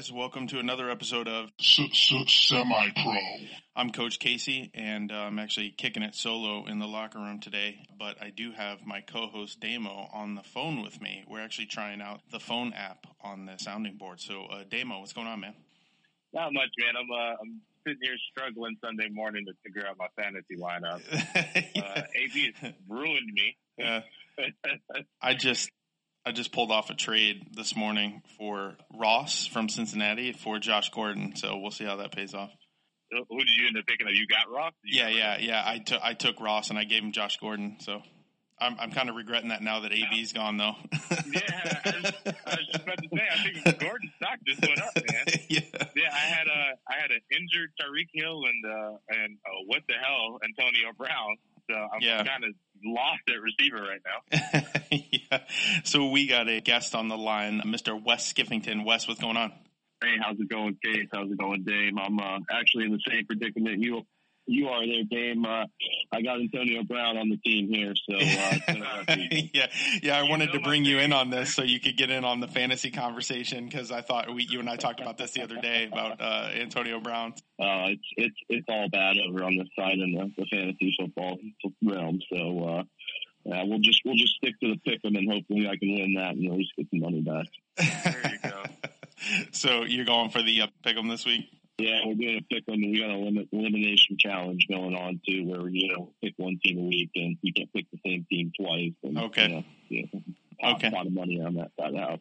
guys. Welcome to another episode of Semi Pro. I'm Coach Casey, and uh, I'm actually kicking it solo in the locker room today. But I do have my co-host Damo on the phone with me. We're actually trying out the phone app on the sounding board. So, uh, Damo, what's going on, man? Not much, man. I'm uh, I'm sitting here struggling Sunday morning to figure out my fantasy lineup. uh, AB has ruined me. Yeah. I just I just pulled off a trade this morning for Ross from Cincinnati for Josh Gordon. So we'll see how that pays off. Who did you end up picking up? You got Ross? You yeah, got yeah, yeah. I took I took Ross and I gave him Josh Gordon. So I'm I'm kind of regretting that now that AB's gone though. yeah, I was, I was just about to say. I think Gordon stock just went up, man. yeah. Yeah, I had a I had an injured Tyreek Hill and uh and uh, what the hell Antonio Brown. So I'm Yeah. kind of lost at receiver right now. yeah. So we got a guest on the line, Mr. Wes Skiffington. Wes, what's going on? Hey, how's it going, Case? How's it going, Dame? I'm uh, actually in the same predicament you you are there, Dame. Uh, I got Antonio Brown on the team here, so uh, it's been a rough week. yeah, yeah. I wanted to bring you in on this so you could get in on the fantasy conversation because I thought we, you and I talked about this the other day about uh, Antonio Brown. uh, it's it's it's all bad over on this side in the, the fantasy football realm. So uh, yeah, we'll just we'll just stick to the pick 'em and hopefully I can win that and at least get some money back. There you go. so you're going for the uh, pick'em this week? Yeah, we're doing a pick and We got a limit elimination challenge going on too, where you know pick one team a week and you can't pick the same team twice. And, Okay. You know, yeah, Okay. lot of money on that side house.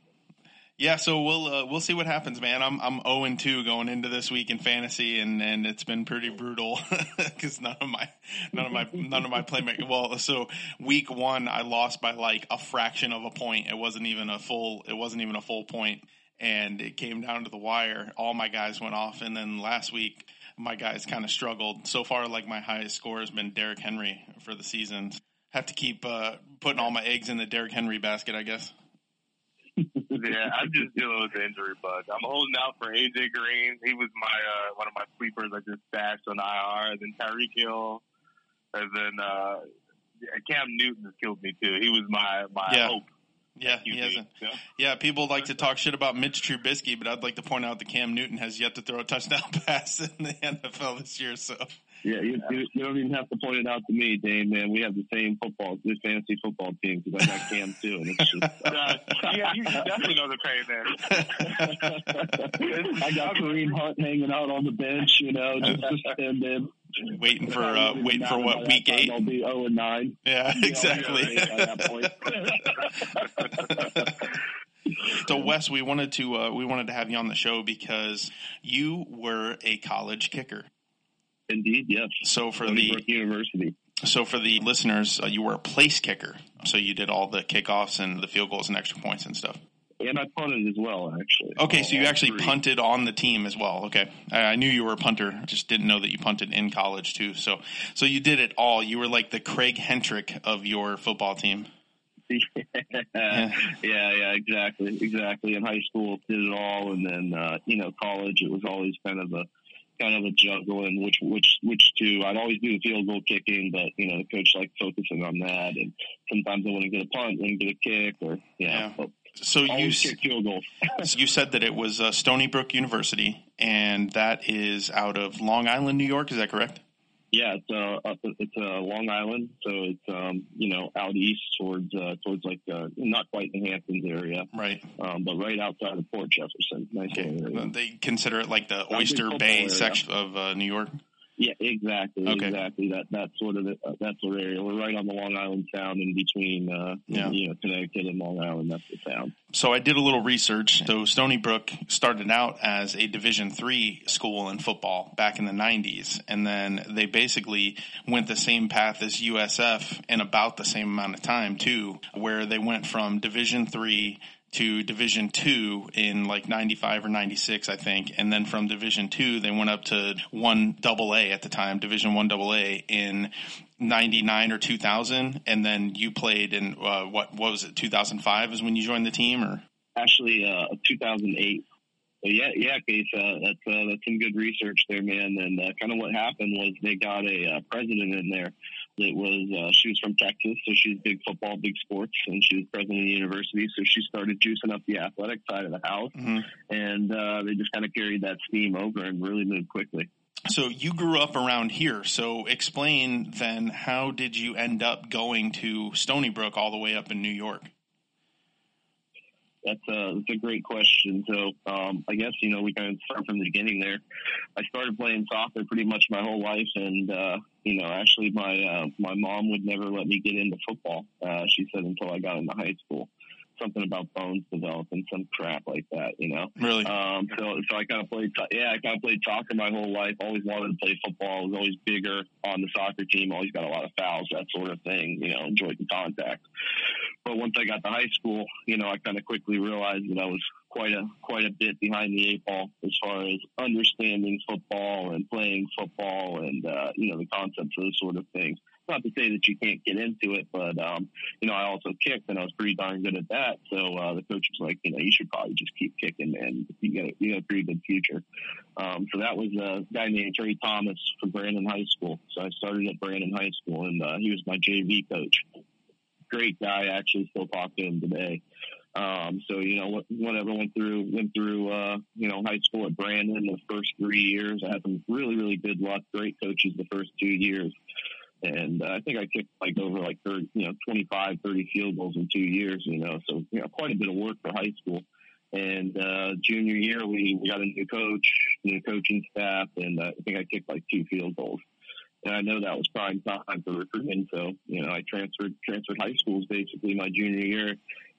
Yeah, so we'll uh, we'll see what happens, man. I'm I'm 0 and 2 going into this week in fantasy, and, and it's been pretty brutal because none of my none of my none of my playmaking. Well, so week one I lost by like a fraction of a point. It wasn't even a full. It wasn't even a full point, and it came down to the wire. All my guys went off, and then last week my guys kind of struggled. So far, like my highest score has been Derrick Henry for the season. Have to keep uh, putting all my eggs in the Derrick Henry basket, I guess. yeah, I'm just dealing with the injury bug. I'm holding out for AJ Green. He was my uh, one of my sleepers. I just stashed on IR. And Then Tyreek Hill, and then uh, Cam Newton has killed me too. He was my my Yeah. hope. Yeah, he QB, hasn't. you know? Yeah, people like to talk shit about Mitch Trubisky, but I'd like to point out that Cam Newton has yet to throw a touchdown pass in the NFL this year. So Yeah, you, you, you don't even have to point it out to me, Dame. Man, we have the same football, this fantasy football team because I got Cam too, and it's just. Uh, yeah, you definitely know the pain man. I got Kareem Hunt hanging out on the bench, you know, just to stand in. Waiting for uh, waiting for what week time, eight? I'll be zero and nine. Yeah, exactly. yeah, By that point. So Wes, we wanted to uh, we wanted to have you on the show because you were a college kicker. Indeed, yes. So for the University. so for the listeners, uh, you were a place kicker. So you did all the kickoffs and the field goals and extra points and stuff. And I punted as well, actually. Okay, so you actually three. punted on the team as well. Okay, I, I knew you were a punter, just didn't know that you punted in college too. So, so you did it all. You were like the Craig Hentrich of your football team. yeah, yeah, exactly, exactly. In high school, did it all, and then uh, you know, college, it was always kind of a kind of a juggling which which which to I'd always do the field goal kicking, but you know, the coach liked focusing on that, and sometimes I wouldn't get a punt, wouldn't get a kick, or Yeah. yeah, but So you always s- kick field goals. you said that it was uh, Stony Brook University, and that is out of Long Island, New York. Is that correct? Yeah, it's uh, up, it's uh, Long Island, so it's um, you know out east towards uh, towards like uh, not quite the Hamptons area, Right. um, but right outside of Port Jefferson. Nice Okay. They consider it like the Oyster Bay area. section of uh, New York. Yeah, exactly, Okay. exactly. That that sort of uh, that sort of area. We're right on the Long Island Sound, in between, uh, Yeah. you know, Connecticut and Long Island. That's the sound. So I did a little research. So Stony Brook started out as a Division three school in football back in the '90s, and then they basically went the same path as USF in about the same amount of time too, where they went from Division three to Division two in like '95 or '96, I think, and then from Division two they went up to one double A at the time, Division one double A in 99 or 2000 and then you played in uh, what what was it 2005 is when you joined the team or Actually, uh, 2008. So yeah, yeah, Case. Uh, that's uh, that's some good research there, man. And uh, kind of what happened was they got a uh, president in there it was uh, she was from Texas, so she's big football, big sports, and she was president of the university. So she started juicing up the athletic side of the house, mm-hmm. and uh, they just kind of carried that steam over and really moved quickly. So you grew up around here. So explain then how did you end up going to Stony Brook all the way up in New York? That's a, that's a great question. So, um, I guess, you know, we kind of start from the beginning there. I started playing soccer pretty much my whole life. And, uh, you know, actually my, uh, my mom would never let me get into football. Uh, she said until I got into high school something about bones developing, some crap like that, you know. Really? Um, so so I kind of played, yeah, I kind of played soccer my whole life. Always wanted to play football. Was always bigger on the soccer team. Always got a lot of fouls, that sort of thing. You know, enjoyed the contact. But once I got to high school, you know, I kind of quickly realized that I was quite a quite a bit behind the eight ball as far as understanding football and playing football and uh, you know the concepts of those sort of things not to say that you can't get into it, but um, you know, I also kicked and I was pretty darn good at that. So uh, the coach was like, you know, you should probably just keep kicking, and you got you got a pretty good future. Um, so that was a guy named Trey Thomas from Brandon High School. So I started at Brandon High School, and uh, he was my JV coach. Great guy, actually, still talk to him today. Um, so you know, whatever went through went through uh, you know high school at Brandon the first three years. I had some really really good luck, great coaches the first two years and uh, I think I kicked like over like 30, you know, 25, 30 field goals in two years, you know, so, you know, quite a bit of work for high school. And, uh, junior year, we, we got a new coach, new coaching staff, and uh, I think I kicked like two field goals. And I know that was prime time for recruiting. So, you know, I transferred, transferred high schools basically my junior year.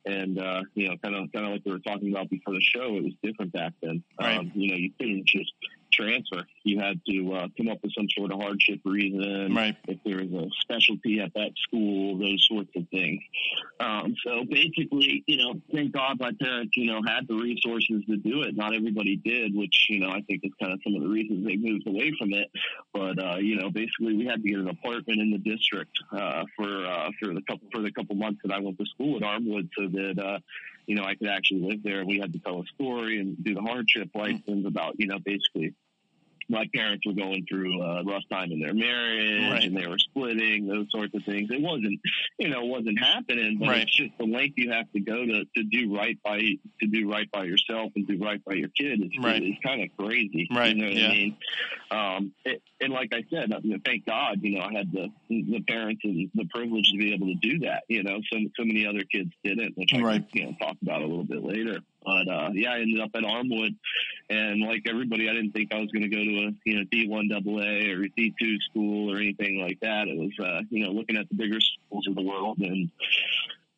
And, uh, you know, kind of, kind of like we were talking about before the show, it was different back then. Right. Um, you know, you couldn't just transfer. You had to uh, come up with some sort of hardship reason. Right. If there was a specialty at that school, those sorts of things. Um, so basically, you know, thank God my parents, you know, had the resources to do it. Not everybody did, which, you know, I think is kind of some of the reasons they moved away from it. But, uh, you know, basically we had to get an apartment in the district, uh, for, uh, for the couple, for the couple months that I went to school at Armwood so that, uh, you know, I could actually live there. We had to tell a story and do the hardship license about, you know, basically my parents were going through a rough time in their marriage right. and they were splitting, those sorts of things. It wasn't, you know, it wasn't happening, but right. it's just the length you have to go to, to do right by, to do right by yourself and do right by your kid. It's, right. it's kind of crazy. Right. You know what yeah. I mean? Um, it, and like I said, I mean, thank God, you know, I had the, the parents and the privilege to be able to do that, you know, so, so many other kids didn't, which I right. can, you know, talk about a little bit later. But uh, yeah, I ended up at Armwood, and like everybody, I didn't think I was going to go to a you know D one double A or D two school or anything like that. It was uh, you know looking at the bigger schools of the world, and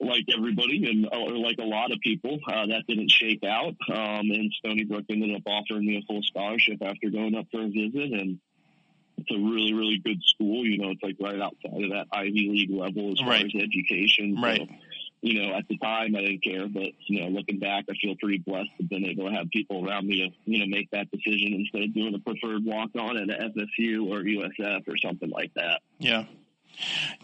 like everybody and or like a lot of people, uh, that didn't shake out. Um, and Stony Brook ended up offering me a full scholarship after going up for a visit, and it's a really really good school. You know, it's like right outside of that Ivy League level as right. far as education. Right. So, you know, at the time I didn't care, but you know, looking back, I feel pretty blessed to have been able to have people around me to, you know, make that decision instead of doing a preferred walk on at FSU or USF or something like that. Yeah.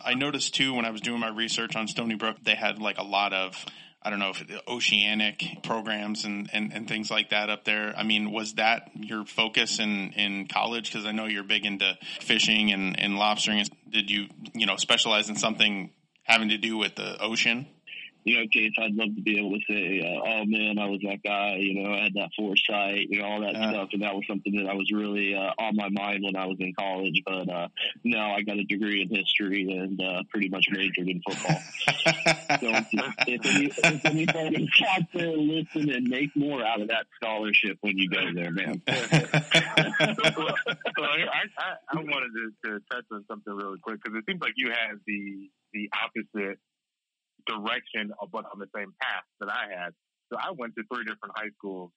I noticed too when I was doing my research on Stony Brook, they had like a lot of I don't know if oceanic programs and, and, and things like that up there. I mean, was that your focus in, in college? Because I know you're big into fishing and, and lobstering. Did you, you know, specialize in something having to do with the ocean? You know, Case, I'd love to be able to say, uh, oh man, I was that guy, you know, I had that foresight, you know, all that uh, stuff. And that was something that I was really uh, on my mind when I was in college. But uh, no, I got a degree in history and uh, pretty much majored in football. so if, any, if anybody out there listen and make more out of that scholarship when you go there, man. so I, I, I wanted to, to touch on something really quick because it seems like you had the the opposite direction but on the same path that I had. So I went to three different high schools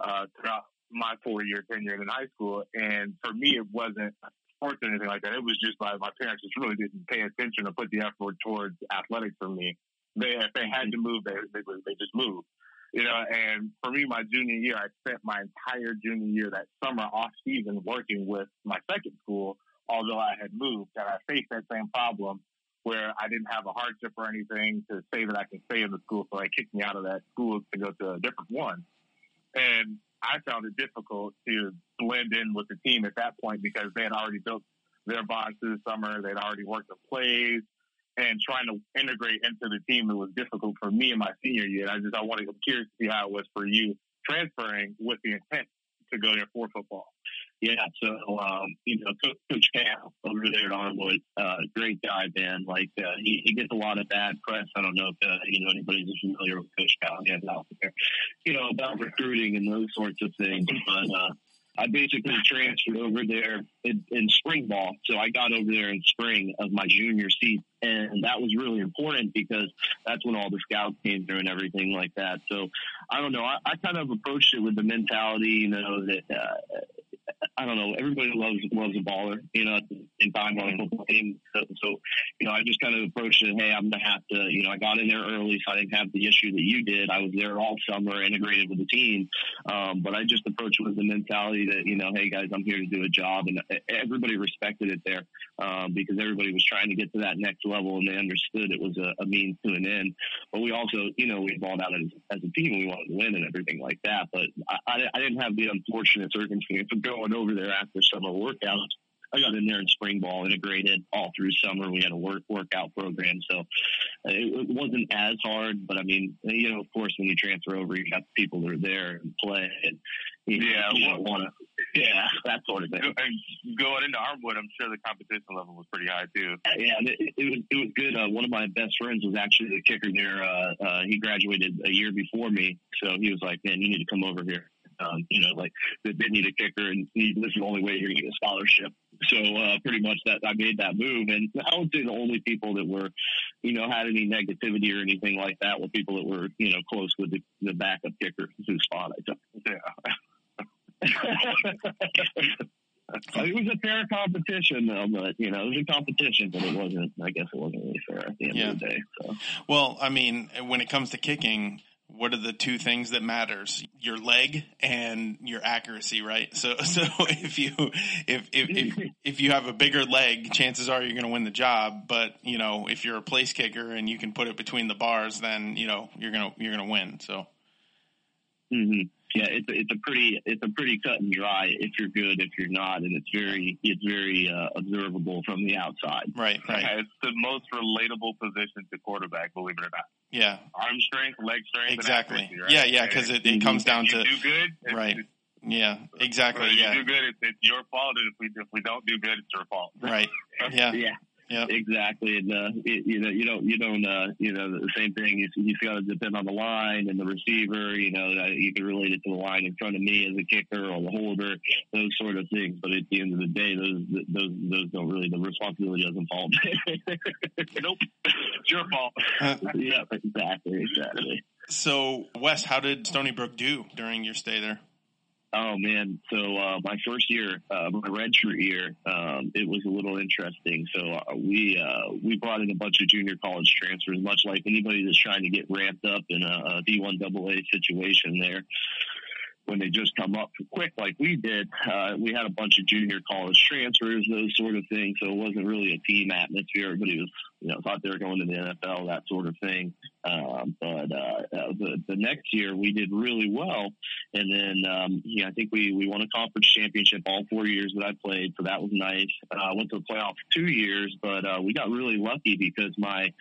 uh, throughout my four year tenure in high school, and for me, it wasn't sports or anything like that. It was just like my parents just really didn't pay attention or put the effort towards athletics for me. They if they had to move, they they, they just moved. You know, and for me, my junior year, I spent my entire junior year, that summer off season, working with my second school. Although I had moved, and I faced that same problem where I didn't have a hardship or anything to say that I can stay in the school. So they kicked me out of that school to go to a different one. And I found it difficult to blend in with the team at that point because they had already built their bonds through the summer. They'd already worked the plays and trying to integrate into the team. It was difficult for me in my senior year. I just I wanted, I'm curious to see how it was for you transferring with the intent to go there for football. Yeah, so um, you know, Coach Cal over there at Armwood, uh, great guy, man. Like uh, he, he gets a lot of bad press. I don't know if uh, you know anybody's familiar with Coach Cal. He has out there, you know, about recruiting and those sorts of things. But uh, I basically transferred over there in, in spring ball. So I got over there in spring of my junior season. And that was really important because that's when all the scouts came through and everything like that. So I don't know. I, I kind of approached it with the mentality, you know, that, uh, I don't know. Everybody loves loves a baller, you know, in time on a football team. So, so, you know, I just kind of approached it. Hey, I'm gonna have to, you know, I got in there early, so I didn't have the issue that you did. I was there all summer, integrated with the team, um, but I just approached it with the mentality that, you know, hey guys, I'm here to do a job, and everybody respected it there um, because everybody was trying to get to that next level, and they understood it was a, a means to an end. But we also, you know, we balled out as, as a team, and we wanted to win and everything like that. But I, I, I didn't have the unfortunate circumstance of going over there after summer workouts. I got in there in spring ball, integrated all through summer. We had a work workout program, so it, it wasn't as hard. But I mean, you know, of course, when you transfer over, you got people that are there and play, and you, yeah, you don't want to, yeah, that sort of thing. And going into Armwood, I'm sure the competition level was pretty high too. Yeah, it, it was it was good. Uh, one of my best friends was actually the kicker there. Uh, uh, he graduated a year before me, so he was like, "Man, you need to come over here." Um, you know, like they, they need a kicker, and this is the only way you're going to get a scholarship. So uh, pretty much that I made that move, and I would say the only people that were, you know, had any negativity or anything like that were people that were, you know, close with the, the backup kicker whose spot I took. Yeah. it was a fair competition, though, but you know, it was a competition, but it wasn't. I guess it wasn't really fair at the end Yeah. of the day. So Well, I mean, when it comes to kicking, what are the two things that matters? Your leg and your accuracy, right? So, so if you if if if, if you have a bigger leg, chances are you're going to win the job. But you know, if you're a place kicker and you can put it between the bars, then you know you're gonna you're gonna win. So, hmm yeah, it's a, it's a pretty it's a pretty cut and dry. If you're good, if you're not, and it's very it's very uh, observable from the outside. right, right, Yeah, it's the most relatable position to quarterback, believe it or not. Yeah, Arm strength, leg strength, exactly. accuracy, right? Yeah, yeah, because it, it comes down if to you do good, right. It's, yeah, exactly. if you Yeah, do good, it's, it's your fault, and if we if we don't do good, it's your fault. right. Yeah, Yeah, yeah, exactly. And uh, it, you know, you don't, you don't, uh, you know, the same thing. You you got to depend on the line and the receiver. You know, that you can relate it to the line in front of me as a kicker or the holder, those sort of things. But at the end of the day, those those those don't really the responsibility doesn't fall. nope, it's your fault. yeah, exactly, exactly. So, Wes, how did Stony Brook do during your stay there? Oh man! So uh, my first year, uh, my redshirt year, um, it was a little interesting. So uh, we uh, we brought in a bunch of junior college transfers, much like anybody that's trying to get ramped up in a, a D1 AA situation. There, when they just come up quick like we did, uh, we had a bunch of junior college transfers, those sort of things. So it wasn't really a team atmosphere. Everybody was, you know, thought they were going to the NFL, that sort of thing. Um, but uh, uh, the, the next year we did really well, and then um, yeah, I think we we won a conference championship all four years that I played, so that was nice. Uh, I went to the playoffs two years, but uh, we got really lucky because my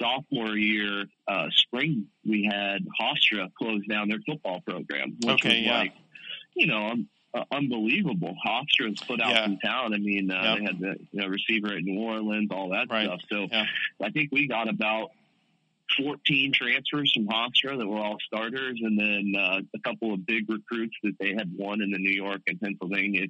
sophomore year uh, spring we had Hofstra close down their football program, which Okay, was yeah. like you know. Uh, unbelievable. Hofstra's put out Yeah. some talent. I mean, uh, Yep. they had the you know, receiver at New Orleans, all that Right. stuff. So Yeah. I think we got about 14 transfers from Hofstra that were all starters, and then uh, a couple of big recruits that they had won in the New York and Pennsylvania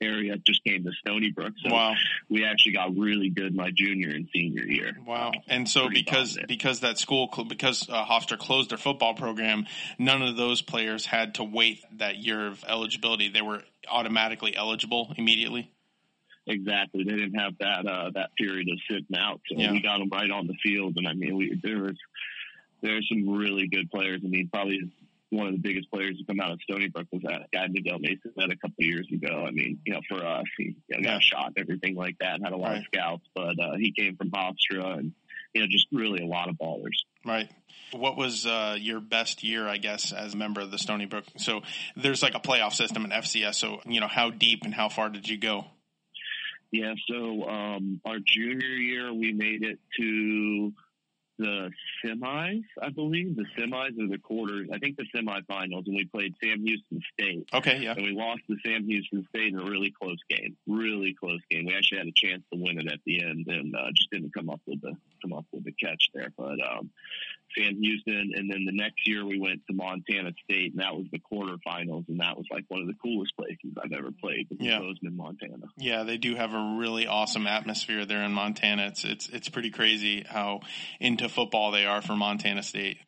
area just came to Stony Brook. So Wow. we actually got really good my junior and senior year. Wow. And so Pretty because dominant. because that school because uh, Hofstra closed their football program, none of those players had to wait that year of eligibility. They were automatically eligible immediately. Exactly. They didn't have that uh, that period of sitting out, so Yeah. we got them right on the field. And I mean, we there was there's some really good players. I mean, probably one of the biggest players to come out of Stony Brook was that guy Miguel Maysonet a couple of years ago. I mean, you know, for us, he you know, got shot and everything like that. Had a lot of scouts, but uh, he came from Hofstra, and you know, just really a lot of ballers. Right. What was uh, your best year, I guess, as a member of the Stony Brook? So there's like a playoff system in FCS. So you know, how deep and how far did you go? Yeah, so um, our junior year, we made it to the semis, I believe. The semis or the quarters. I think the semifinals, and we played Sam Houston State. Okay, yeah. And we lost to Sam Houston State in a really close game. Really close game. We actually had a chance to win it at the end, and uh, just didn't come up with the come up with the catch there. But um, Sam Houston, and then the next year we went to Montana State, and that was the quarterfinals, and that was like one of the coolest places I've ever played. Yeah. Bozeman, Montana. Yeah, they do have a really awesome atmosphere there in Montana. It's it's it's pretty crazy how into football they are for Montana State.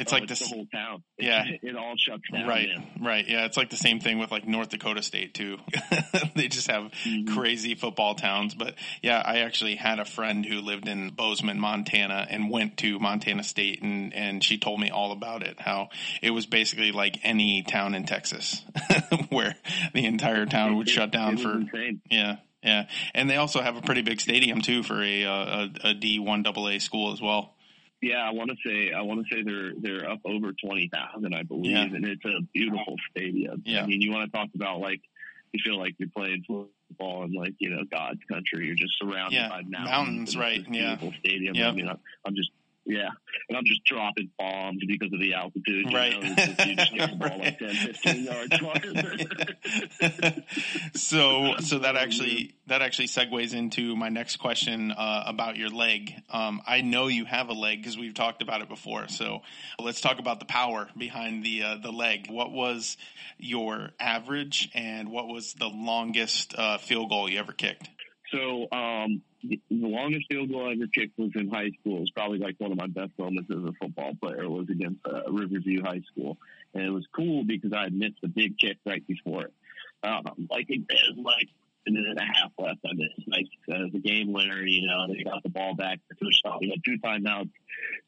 It's Oh, like it's this the whole town. It, Yeah. it all shuts down. right, man. right. Yeah, it's like the same thing with like North Dakota State too. they just have Mhm. crazy football towns. But yeah, I actually had a friend who lived in Bozeman, Montana and went to Montana State and, and she told me all about it, how it was basically like any town in Texas where the entire town would It- shut down for, insane. yeah. Yeah, and they also have a pretty big stadium too for a a, a D one AA school as well. Yeah, I want to say I want to say they're they're up over twenty thousand, I believe, Yeah. and it's a beautiful stadium. Yeah. I mean, you want to talk about like you feel like you're playing football in like you know God's country. You're just surrounded Yeah, by mountains. mountains, right, yeah. Beautiful stadium. Yep. I mean, I'm just yeah, and I'm just dropping bombs because of the altitude. You Right. Know? Just, you just get the ball like 10, 15 yards so so that actually that actually segues into my next question uh, about your leg. Um, I know you have a leg because we've talked about it before. So let's talk about the power behind the uh, the leg. What was your average, and what was the longest uh, field goal you ever kicked? So um, the longest field goal I ever kicked was in high school. It was probably like one of my best moments as a football player. Was against uh, Riverview High School, and it was cool because I had missed a big kick right before it. Um, like it was like a minute and a half left. I missed like uh, the game winner. You know, they got the ball back. The first. We had two timeouts,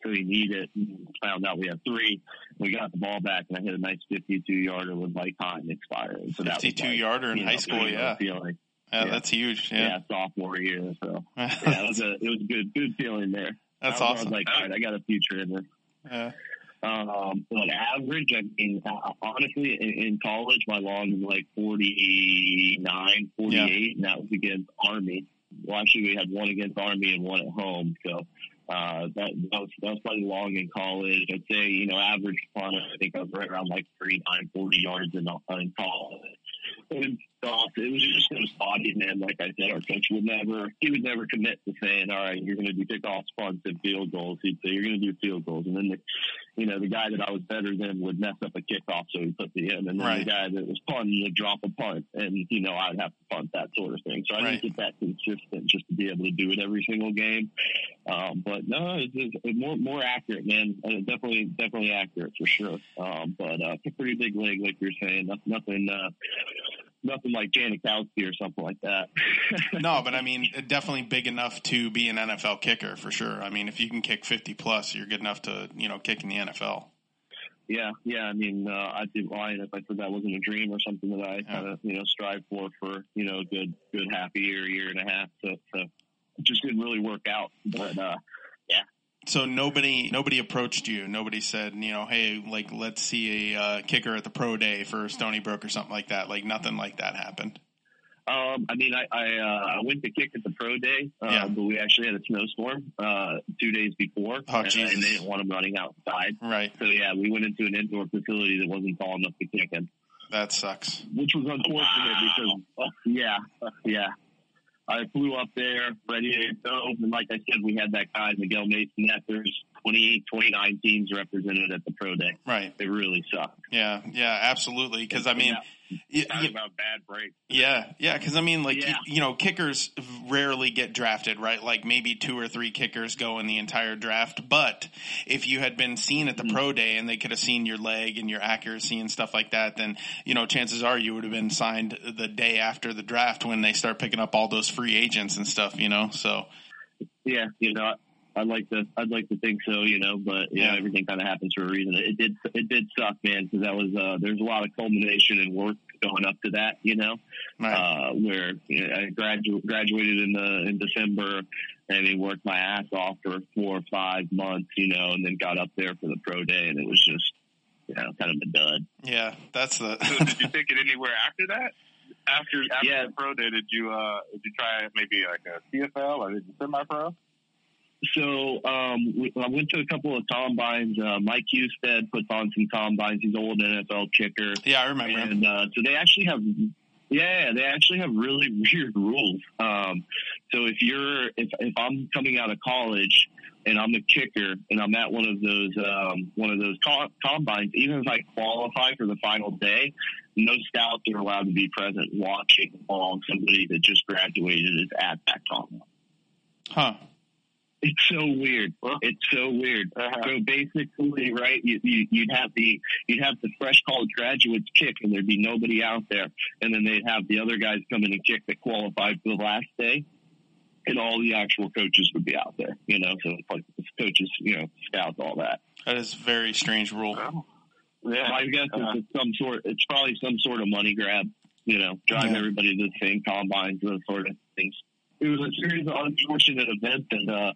so we need it. And found out we had three. We got the ball back, and I hit a nice 52 yarder with like time expiring. So that was 52 like, yarder in you high know, school, yeah. feeling. Yeah, Yeah. that's huge. Yeah. Yeah, sophomore year. So yeah, it was a it was a good good feeling there. that's I was, I awesome. was like, all right, I got a future in this. Yeah. Um, but average, I mean, uh, honestly, in, in college, my long was like 49, 48, and that was against Army. Well, actually, we had one against Army and one at home. So, uh, that, that was, that was probably long in college. I'd say, you know, average punt, I think I was right around like 39, 40 yards in, in college. And stuff. It was just so spotty, man. Like I said, our coach would never, he would never commit to saying, all right, you're going to do kickoffs, punts, and field goals. He'd say, you're going to do field goals. And then the, you know, the guy that I was better than would mess up a kickoff, so he put me in. And then Right. the guy that was punting would drop a punt, and, you know, I'd have to punt that sort of thing. So I Right. didn't get that consistent just to be able to do it every single game. Um, but no, it's, it's it's more, more accurate, man. Uh, definitely, definitely accurate for sure. Um, but, uh, it's a pretty big leg, like you're saying. Nothing, nothing, uh, nothing like Janikowski or something like that. no, but I mean, definitely big enough to be an NFL kicker for sure. I mean, if you can kick 50 plus, you're good enough to, you know, kick in the NFL. Yeah, yeah. I mean, uh, I'd be lying if I said that wasn't a dream or something that I kind of, you know, strive for for you know a good, good half a year, year and a half. So, so it just didn't really work out. But uh, So nobody, nobody approached you. Nobody said, you know, hey, like, let's see a uh, kicker at the pro day for Stony Brook or something like that. Like nothing like that happened. um, I mean, I I, uh, I went to kick at the pro day, uh, Yeah. but we actually had a snowstorm uh, two days before, Oh, and, and they didn't want them running outside. Right. So yeah, we went into an indoor facility that wasn't tall enough to kick in. That sucks. which was unfortunate because uh, yeah, uh, yeah. I flew up there ready to go, and like I said, we had that guy Miguel Mason. There's 28, 29 teams represented at the pro day. Right. It really sucked. Yeah. Yeah. Absolutely. Because I mean, y- Talking about bad breaks. Yeah, yeah, because I mean, like Yeah. you, you know, kickers rarely get drafted, right? Like maybe two or three kickers go in the entire draft. But if you had been seen at the Mm-hmm. pro day and they could have seen your leg and your accuracy and stuff like that, then you know, chances are you would have been signed the day after the draft when they start picking up all those free agents and stuff. You know, so Yeah, you know, I'd like to, I'd like to think so, you know, but you Yeah. know, everything kind of happens for a reason. It did, it did suck, man, because that was, uh, there's a lot of culmination and work going up to that, you know. right, uh, where you know, I gradu- graduated in the in December, and he worked my ass off for four or five months, you know, and then got up there for the pro day, and it was just, you know, kind of a dud. yeah, that's So the did you take it anywhere after that? after after Yeah. the pro day, did you uh did you try maybe like a CFL or did you semi pro? So um, we, I went to a couple of combines. Uh, Mike Husted puts on some combines. He's an old NFL kicker, Yeah, I remember and uh, so they actually have. Yeah, they actually have really weird rules. Um, so if you're if if I'm coming out of college and I'm a kicker and I'm at one of those um, one of those co- combines, even if I qualify for the final day, no scouts are allowed to be present watching while somebody that just graduated is at that combine. Huh. It's so weird. It's so weird. Uh-huh. So basically, right, you, you, you'd have the you'd have the fresh college graduates kick, and there'd be nobody out there, and then they'd have the other guys come in and kick that qualified for the last day, and all the actual coaches would be out there. You know, so it's like it's coaches, you know, scouts, all that. That is a very strange rule. Yeah. My guess Uh-huh. is it's some sort. It's probably some sort of money grab. You know, drive Yeah. everybody to the same combines, those sort of things. It was a series of unfortunate events, and uh,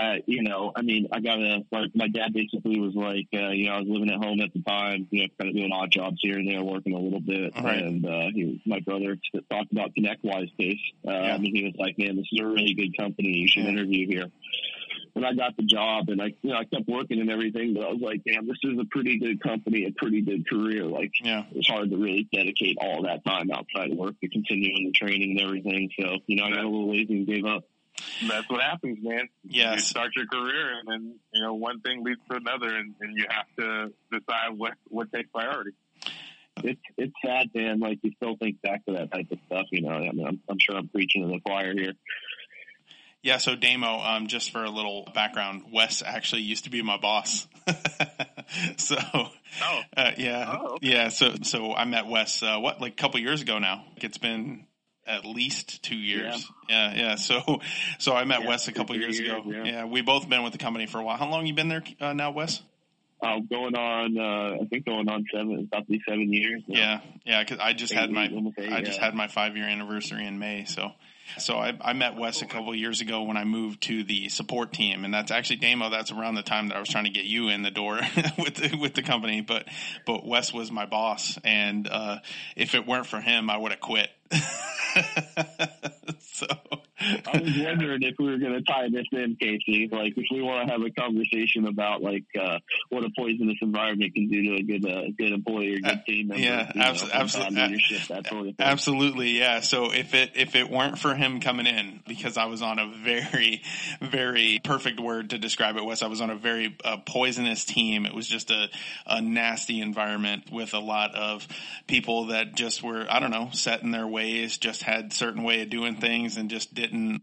uh, you know, I mean, I got a like my dad basically was like, uh, you know, I was living at home at the time, you know, kind of doing odd jobs here and there, working a little bit, Right. and uh, he, my brother talked about ConnectWise case, uh, Yeah. and he was like, man, this is a really good company, you should Yeah. interview here. And I got the job, and I, you know, I kept working and everything, but I was like, damn, this is a pretty good company, a pretty good career. Like, Yeah. it was hard to really dedicate all that time outside of work to continuing the training and everything. So, you know, I got a little lazy and gave up. That's what happens, man. You Yes. start your career and then, you know, one thing leads to another and, and you have to decide what, what takes priority. It's it's sad, man. Like you still think back to that type of stuff. You know, I mean, I'm, I'm sure I'm preaching to the choir here. Yeah, so Damo, um, just for a little background, Wes actually used to be my boss. so, Oh. uh, yeah, Oh, okay. yeah. So, so I met Wes, uh, what, like a couple years ago now. It's been at least two years. Yeah, yeah. So, so I met Yeah, Wes a couple two, years ago. Yeah. yeah. we both been with the company for a while. How long you been there uh, now, Wes? Uh, going on, uh, I think going on seven, about be seven years. now. Yeah, yeah. Because I just had my eight, I just yeah. had my five year anniversary in May. So, so I, I met Wes a couple years ago when I moved to the support team, and that's actually Damo. That's around the time that I was trying to get you in the door with the, with the company. But but Wes was my boss, and uh, if it weren't for him, I would have quit. I was wondering if we were going to tie this in, Casey. Like, if we want to have a conversation about like uh, what a poisonous environment can do to a good, uh, good employee or good team member. yeah, you know, abso- from abso- thought leadership, that sort of thing. Absolutely, yeah. So if it if it weren't for him coming in, because I was on a very, very perfect word to describe it, was I was on a very uh, poisonous team. It was just a a nasty environment with a lot of people that just were I don't know set in their ways, just had certain way of doing things, and just didn't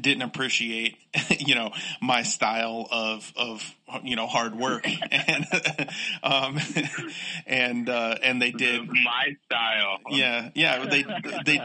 didn't appreciate you know my style of of you know hard work and um and uh and they did My style. yeah, yeah. They, they,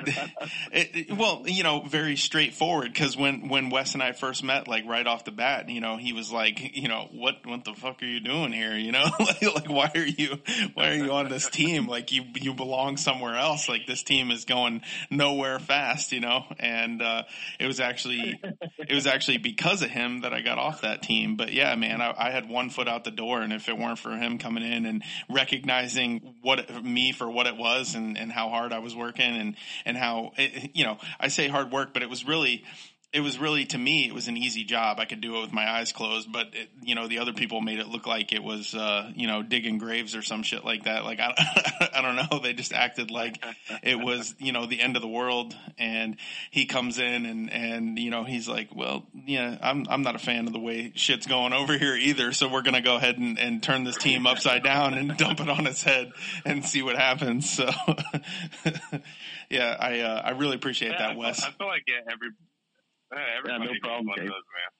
it, well, you know, very straightforward. Because when when Wes and I first met, like right off the bat, you know, he was like, you know, what what the fuck are you doing here? You know, like, like why are you why are you on this team? Like you you belong somewhere else. Like this team is going nowhere fast. You know, and uh, it was actually it was actually because of him that I got off that team. But yeah, man, I, I had one foot out the door, and if it weren't for him coming in and recognizing what it- me for what it was and, and how hard I was working and and how it, you know I say hard work, but it was really it was really to me it was an easy job. I could do it with my eyes closed, but it, you know the other people made it look like it was uh, you know digging graves or some shit like that. Like I I don't know, they just acted like it was you know the end of the world. And he comes in and and you know he's like, well, yeah, I'm I'm not a fan of the way shit's going over here either. So we're gonna go ahead and, and turn this team upside down and dump it on its head and see what happens. So yeah, I uh, I really appreciate Yeah, that, Wes. I feel like yeah, every yeah, everybody no problem, one of those, man.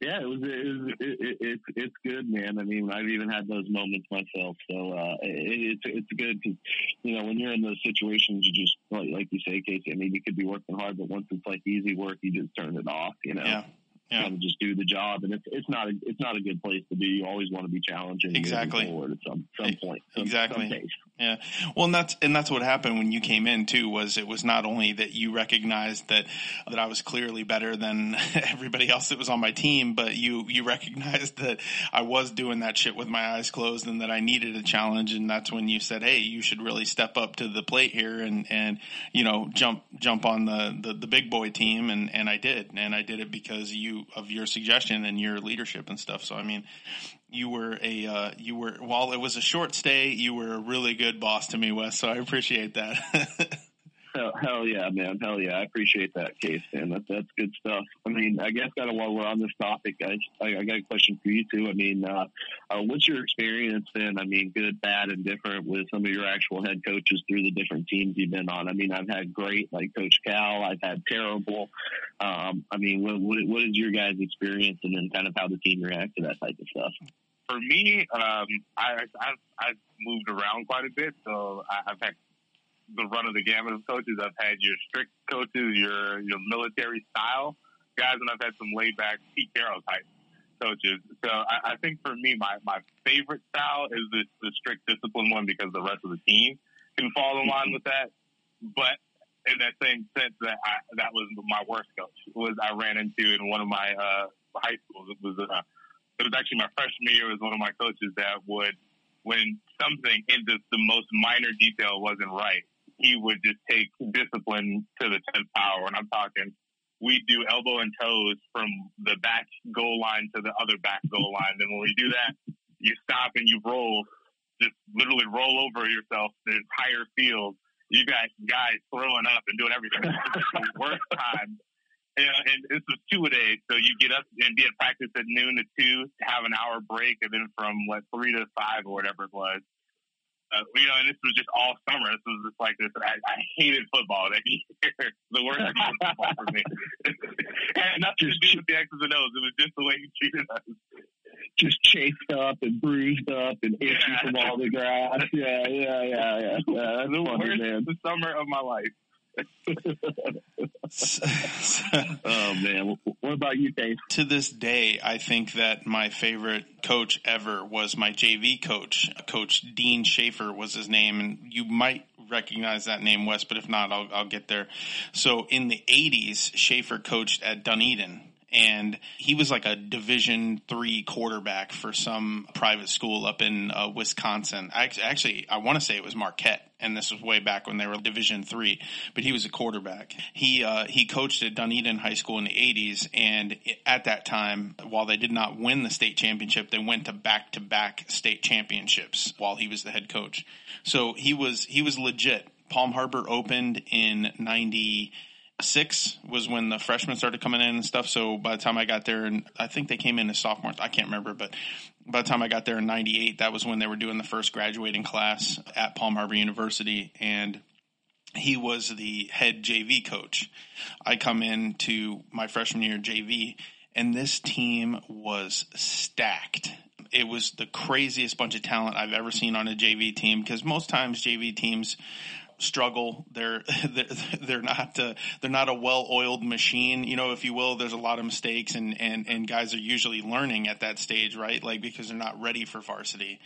Yeah, it was. It, was it, it, it's it's good, man. I mean, I've even had those moments myself. So uh, it, it's it's good because you know when you're in those situations, you just like, like you say, Casey. I mean, you could be working hard, but once it's like easy work, you just turn it off. You know, Yeah, yeah. kind of just do the job, and it's it's not a it's not a good place to be. You always want to be challenging, Exactly. forward at some some point, some, Exactly. some. Yeah. Well, and that's, and that's what happened when you came in too, was it was not only that you recognized that, that I was clearly better than everybody else that was on my team, but you, you recognized that I was doing that shit with my eyes closed and that I needed a challenge. And that's when you said, Hey, you should really step up to the plate here and, and, you know, jump, jump on the, the, the big boy team. And, and I did. And I did it because you, of your suggestion and your leadership and stuff. So, I mean, you were a uh, you were while it was a short stay, you were a really good boss to me, Wes. So I appreciate that. hell, yeah, man! Hell yeah, I appreciate that, case, man. That, that's good stuff. I mean, I guess kind of while we're on this topic, I, I, I got a question for you too. I mean, uh, uh, what's your experience been? I mean, good, bad, and different with some of your actual head coaches through the different teams you've been on. I mean, I've had great, like Coach Cal. I've had terrible. Um, I mean, what, what, what is your guys' experience, and then kind of how the team reacts to that type of stuff? for me, um, I, I've, I've moved around quite a bit, so I've had the run of the gamut of coaches. I've had your strict coaches, your your military style guys, and I've had some laid back Pete Carroll type coaches. So I, I think for me, my my favorite style is the, the strict discipline one because the rest of the team can fall in line with that. But in that same sense, that I, that was my worst coach was I ran into in one of my uh, high schools. It was uh, it was actually my freshman year It was one of my coaches that would, when something in the, the most minor detail wasn't right, he would just take discipline to the 10th power. And I'm talking, we do elbow and toes from the back goal line to the other back goal line. And when we do that, you stop and you roll, just literally roll over yourself the entire field. You got guys throwing up and doing everything. Worst time and this was two a day. So you get up and be at practice at noon to two, have an hour break, and then from what three to five or whatever it was. Uh, you know, and this was just all summer. This was just like this. I, I hated football that year. the worst football for me. and nothing to do with the X's and O's. It was just the way he treated us. Just chafed up and bruised up and itchy yeah. from all the grass. Yeah, yeah, yeah, yeah. yeah that's the funny, worst man. The summer of my life. Oh man, what about you, Dave? To this day, I think that my favorite coach ever was my JV coach, Coach Dean Schaefer was his name, and you might recognize that name, Wes, but if not, I'll, I'll get there. So in the '80s, Schaefer coached at Dunedin, and he was like a division three quarterback for some private school up in uh, wisconsin. I, actually i want to say it was marquette and this was way back when they were division three but he was a quarterback. He uh, he coached at dunedin high school in the 80s and at that time while they did not win the state championship they went to back-to-back state championships while he was the head coach. So he was he was legit. Palm harbor opened in 90 six was when the freshmen started coming in and stuff. So by the time I got there, and I think they came in as sophomores, I can't remember, but by the time I got there in '98, that was when they were doing the first graduating class at Palm Harbor University, and he was the head JV coach. I come in to my freshman year JV, and this team was stacked. It was the craziest bunch of talent I've ever seen on a JV team because most times JV teams struggle. They're they're, not uh, they're not a well-oiled machine, you know, if you will. There's a lot of mistakes, and and and guys are usually learning at that stage, right? Like because they're not ready for varsity.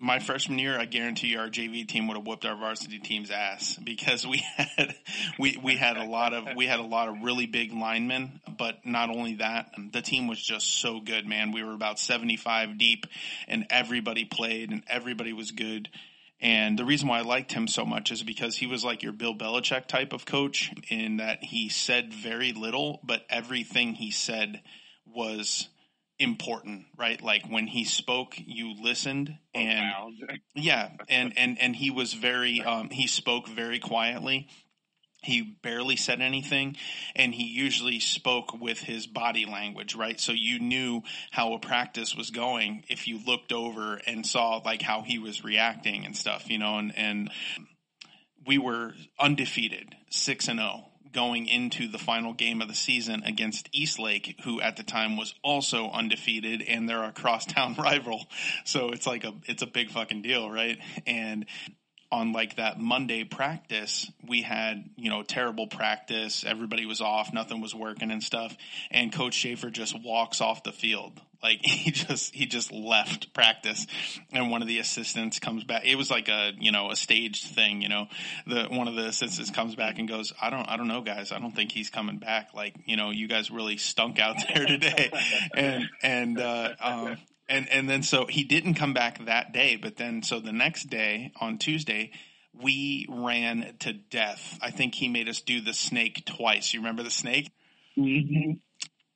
My freshman year, I guarantee you, our JV team would have whooped our varsity team's ass because we had we we had a lot of we had a lot of really big linemen. But not only that, the team was just so good, man. We were about 75 deep, and everybody played, and everybody was good and the reason why I liked him so much is because he was like your Bill Belichick type of coach in that he said very little, but everything he said was important, right? Like when he spoke, you listened and yeah, and, and, and he was very, um, he spoke very quietly he barely said anything and he usually spoke with his body language right so you knew how a practice was going if you looked over and saw like how he was reacting and stuff you know and and we were undefeated 6 and 0 going into the final game of the season against Eastlake, who at the time was also undefeated, and they're a crosstown rival. So it's like a it's a big fucking deal, right? And on like that Monday practice, we had, you know, terrible practice. Everybody was off. Nothing was working and stuff. And Coach Schaefer just walks off the field Like he just he just left practice, and one of the assistants comes back. It was like a you know a staged thing. You know, the one of the assistants comes back and goes, "I don't I don't know, guys. I don't think he's coming back. Like you know, you guys really stunk out there today." and and uh, um, and and then so he didn't come back that day, but then so the next day on Tuesday we ran to death. I think he made us do the snake twice. You remember the snake? Mm-hmm.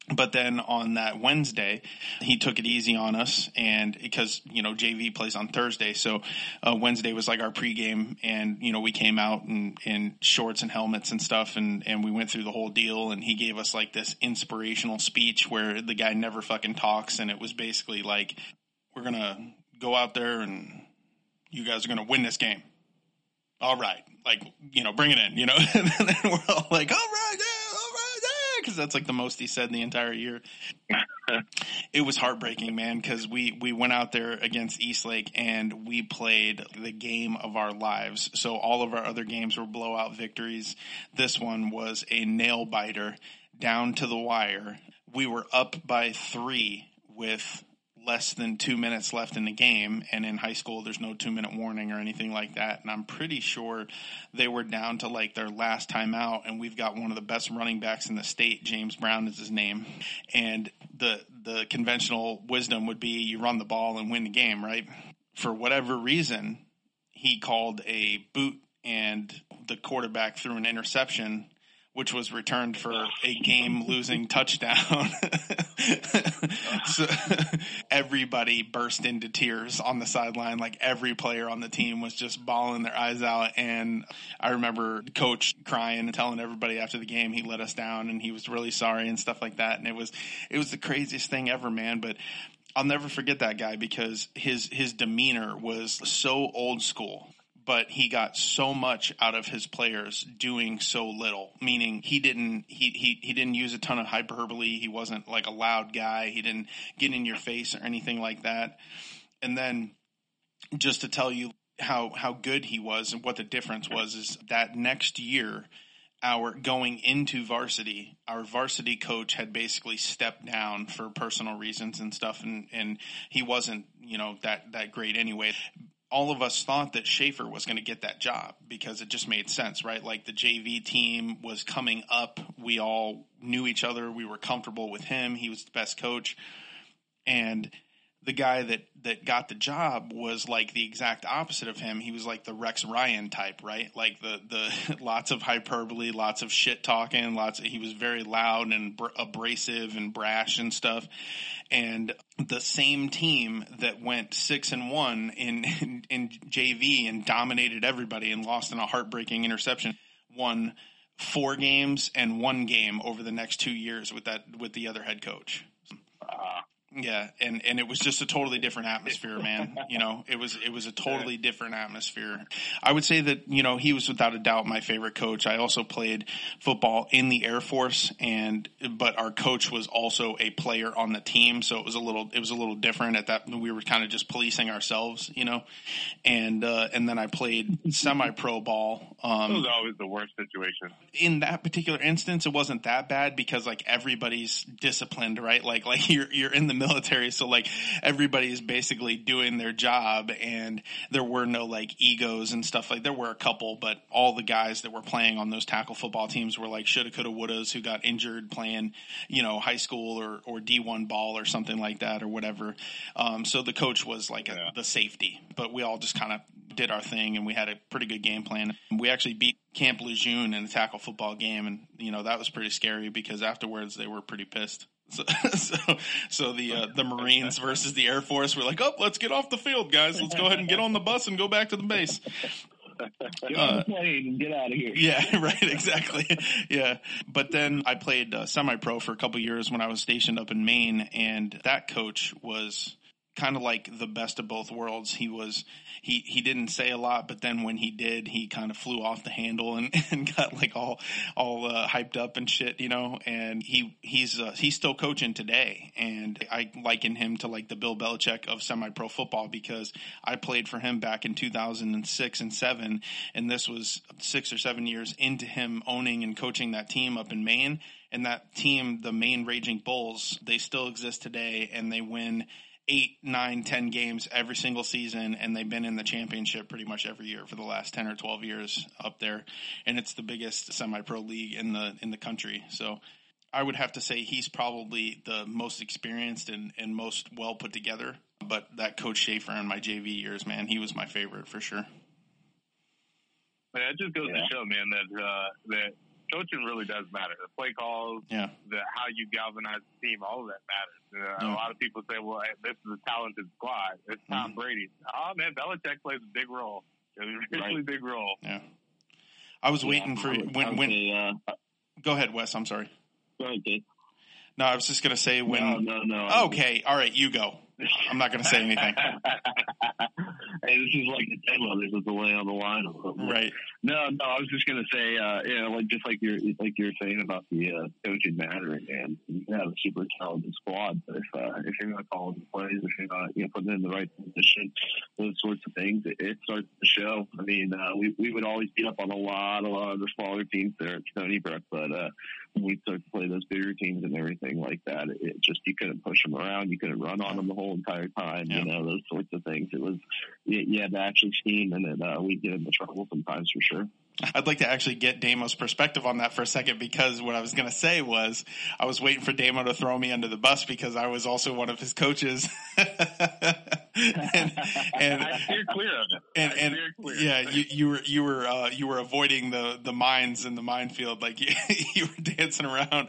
But then on that Wednesday, he took it easy on us, and because you know JV plays on Thursday, so uh, Wednesday was like our pregame, and you know we came out in, in shorts and helmets and stuff, and and we went through the whole deal, and he gave us like this inspirational speech where the guy never fucking talks, and it was basically like we're gonna go out there and you guys are gonna win this game. All right, like you know, bring it in, you know, and then we're all like, all right, yeah, because that's like the most he said in the entire year. it was heartbreaking, man, because we we went out there against Eastlake and we played the game of our lives. So all of our other games were blowout victories. This one was a nail biter down to the wire. We were up by three with less than two minutes left in the game. And in high school, there's no two minute warning or anything like that. And I'm pretty sure they were down to like their last time out. And we've got one of the best running backs in the state. James Brown is his name. And the, the conventional wisdom would be you run the ball and win the game, right? For whatever reason, he called a boot and the quarterback threw an interception which was returned for a game losing touchdown. so everybody burst into tears on the sideline. Like every player on the team was just bawling their eyes out. And I remember coach crying and telling everybody after the game he let us down and he was really sorry and stuff like that. And it was, it was the craziest thing ever, man. But I'll never forget that guy because his, his demeanor was so old school but he got so much out of his players doing so little. Meaning he didn't he, he he didn't use a ton of hyperbole. He wasn't like a loud guy. He didn't get in your face or anything like that. And then just to tell you how how good he was and what the difference was is that next year our going into varsity, our varsity coach had basically stepped down for personal reasons and stuff, and and he wasn't you know that that great anyway all of us thought that Schaefer was going to get that job because it just made sense, right? Like the JV team was coming up. We all knew each other. We were comfortable with him. He was the best coach. And the guy that that got the job was like the exact opposite of him. He was like the Rex Ryan type, right? Like the the lots of hyperbole, lots of shit talking, lots. Of, he was very loud and br- abrasive and brash and stuff. And the same team that went six and one in, in in JV and dominated everybody and lost in a heartbreaking interception won four games and one game over the next two years with that with the other head coach. Uh, yeah, and and it was just a totally different atmosphere, man. You know, it was it was a totally different atmosphere. I would say that you know he was without a doubt my favorite coach. I also played football in the Air Force, and but our coach was also a player on the team, so it was a little it was a little different at that. We were kind of just policing ourselves, you know, and uh, and then I played semi pro ball. Um, it was always the worst situation. In that particular instance, it wasn't that bad because like everybody's disciplined, right? Like like you're you're in the military, so like everybody is basically doing their job, and there were no like egos and stuff. Like there were a couple, but all the guys that were playing on those tackle football teams were like shoulda, coulda, wouldas who got injured playing, you know, high school or or D one ball or something like that or whatever. Um, so the coach was like a, the safety, but we all just kind of did our thing, and we had a pretty good game plan. We actually beat Camp Lejeune in a tackle football game, and you know that was pretty scary because afterwards they were pretty pissed. So, so, so the uh, the Marines versus the Air Force were like, "Oh, let's get off the field, guys. Let's go ahead and get on the bus and go back to the base." Get on the plane and get out of here. Yeah, right, exactly. Yeah, but then I played uh, semi-pro for a couple years when I was stationed up in Maine, and that coach was kind of like the best of both worlds. He was he he didn't say a lot, but then when he did, he kind of flew off the handle and, and got like all all uh, hyped up and shit, you know. And he he's uh, he's still coaching today, and I liken him to like the Bill Belichick of semi-pro football because I played for him back in 2006 and seven, and this was six or seven years into him owning and coaching that team up in Maine And that team, the Maine Raging Bulls, they still exist today and they win eight, nine, ten games every single season, and they've been in the championship pretty much every year for the last ten or twelve years up there, and it's the biggest semi-pro league in the in the country. So. I would have to say he's probably the most experienced and, and most well put together. But that Coach Schaefer in my JV years, man, he was my favorite for sure. Man, it just goes yeah. to show, man, that uh, that coaching really does matter. The play calls, yeah, the how you galvanize the team, all of that matters. Uh, yeah. A lot of people say, "Well, this is a talented squad. It's Tom mm-hmm. Brady." Oh man, Belichick plays a big role. A really right. big role. Yeah. I was waiting yeah, for when when. Uh, go ahead, Wes. I'm sorry. Go ahead, Dave. No, I was just going to say when. No, no, no. Okay, all right, you go. I'm not going to say anything. hey, this is like the demo. There's a delay on the line. Right. No, no. I was just going to say, uh, you know, like just like you're like you're saying about the uh, coaching mattering, and you have a super talented squad, but if uh, if you're not calling the plays, if you're not you know putting them in the right position, those sorts of things, it, it starts to show. I mean, uh, we we would always beat up on a lot, a lot of the smaller teams there at Stony Brook, but uh, when we start to play those bigger teams and everything like that, it, it just you couldn't push them around, you couldn't run on them the whole entire time, yeah. you know, those sorts of things. It was you, you had to actually scheme, and it, uh, we get into trouble sometimes for sure. I'd like to actually get Damo's perspective on that for a second because what I was going to say was I was waiting for Damo to throw me under the bus because I was also one of his coaches. and, and I steer clear of it. And, and yeah, you, you were you were uh, you were avoiding the the mines in the minefield, like you, you were dancing around.